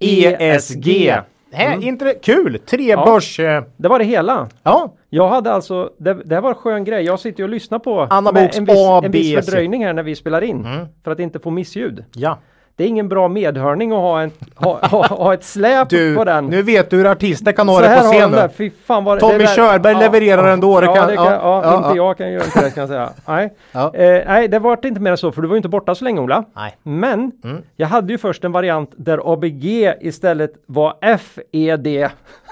ESG. ESG. Det här, inte kul! Tre Ja. börs... eh, det var det hela. Ja, Jag hade alltså, det, det här var en skön grej. Jag sitter ju och lyssnar på Anna med Boks en, viss, en viss fördröjning här när vi spelar in. Mm. För att inte få missljud. ja. Det är ingen bra medhörning att ha, en, ha, ha, ha ett släp Du, på den. nu vet du hur artister kan ha Så det på har scen de där, nu. fy fan vad Tommy där- Körberg levererar ändå, det ja, kan- det kan, ja, ja, ja, inte ja. jag kan göra det kan jag säga. Nej, Ja. eh, nej det var inte mer än så för du var ju inte borta så länge Ola. Nej. Men Mm. jag hade ju först en variant där ABG istället var FED.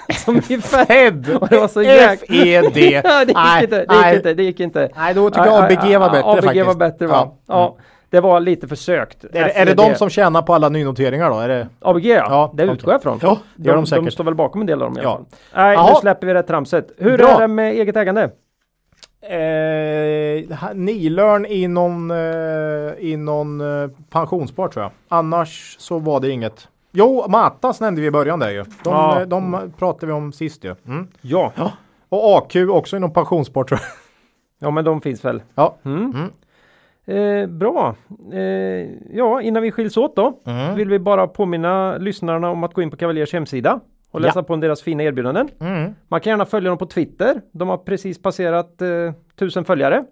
Som i Fed. Och det var så jäk- FED. Ja, det gick Nej, inte, det gick inte, det gick inte. Nej, då tycker jag ABG var bättre ABG faktiskt. var bättre va? Ja. Ja. det var lite försökt. Är, är det de som tjänar på alla nynoteringar då? Är det... ABG ja, Ja, det utgår jag från. Ja, det gör de de, säkert. de står väl bakom en del av dem i alla Ja. fall. Nej, Jaha. nu släpper vi det tramset. Hur Bra. är det med eget ägande? Eh, Nilörn i någon, eh, i någon eh, pensionsspar tror jag. Annars så var det inget. Jo, Matas nämnde vi i början där ju. De, Ja. eh, de pratade vi om sist ju. Mm. Ja. Och AQ också inom pensionsspar tror jag. Ja, men de finns väl. Ja. Mm. Mm. Eh, bra. Eh, ja, innan vi skiljs åt då Mm. vill vi bara påminna lyssnarna om att gå in på Cavaliers hemsida och läsa Ja. på om deras fina erbjudanden. Mm. Man kan gärna följa dem på Twitter. De har precis passerat eh, tusen följare.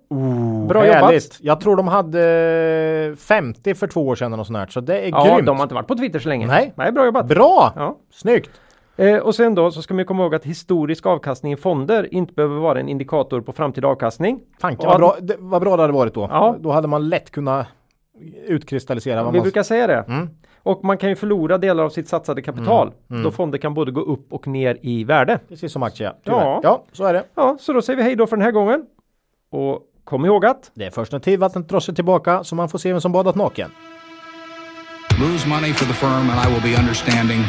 Bra Härligt. jobbat. Jag tror de hade 50 för två år sedan och sånt här. Så det är Ja, grymt. de har inte varit på Twitter så länge. Nej. Nej bra jobbat. Bra! Ja. Snyggt! Eh, och sen då så ska man komma ihåg att historisk avkastning i fonder inte behöver vara en indikator på framtida avkastning. Tanken vad bra, det, vad bra det hade varit då. Ja. Då hade man lätt kunnat utkristallisera vad Vi man... brukar säga det. Mm. Och man kan ju förlora delar av sitt satsade kapital då fonder kan både gå upp och ner i värde. Precis som aktier. Ja. Ja. ja, så är det. Ja, så då säger vi hej då för den här gången. Och kom ihåg att Det är först när tidvattnet drar sig tillbaka så man får se vem som badat naken. Lose money for the firm and I will be understanding.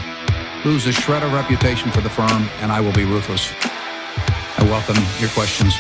Lose a shred of reputation for the firm and I will be ruthless. I welcome your questions.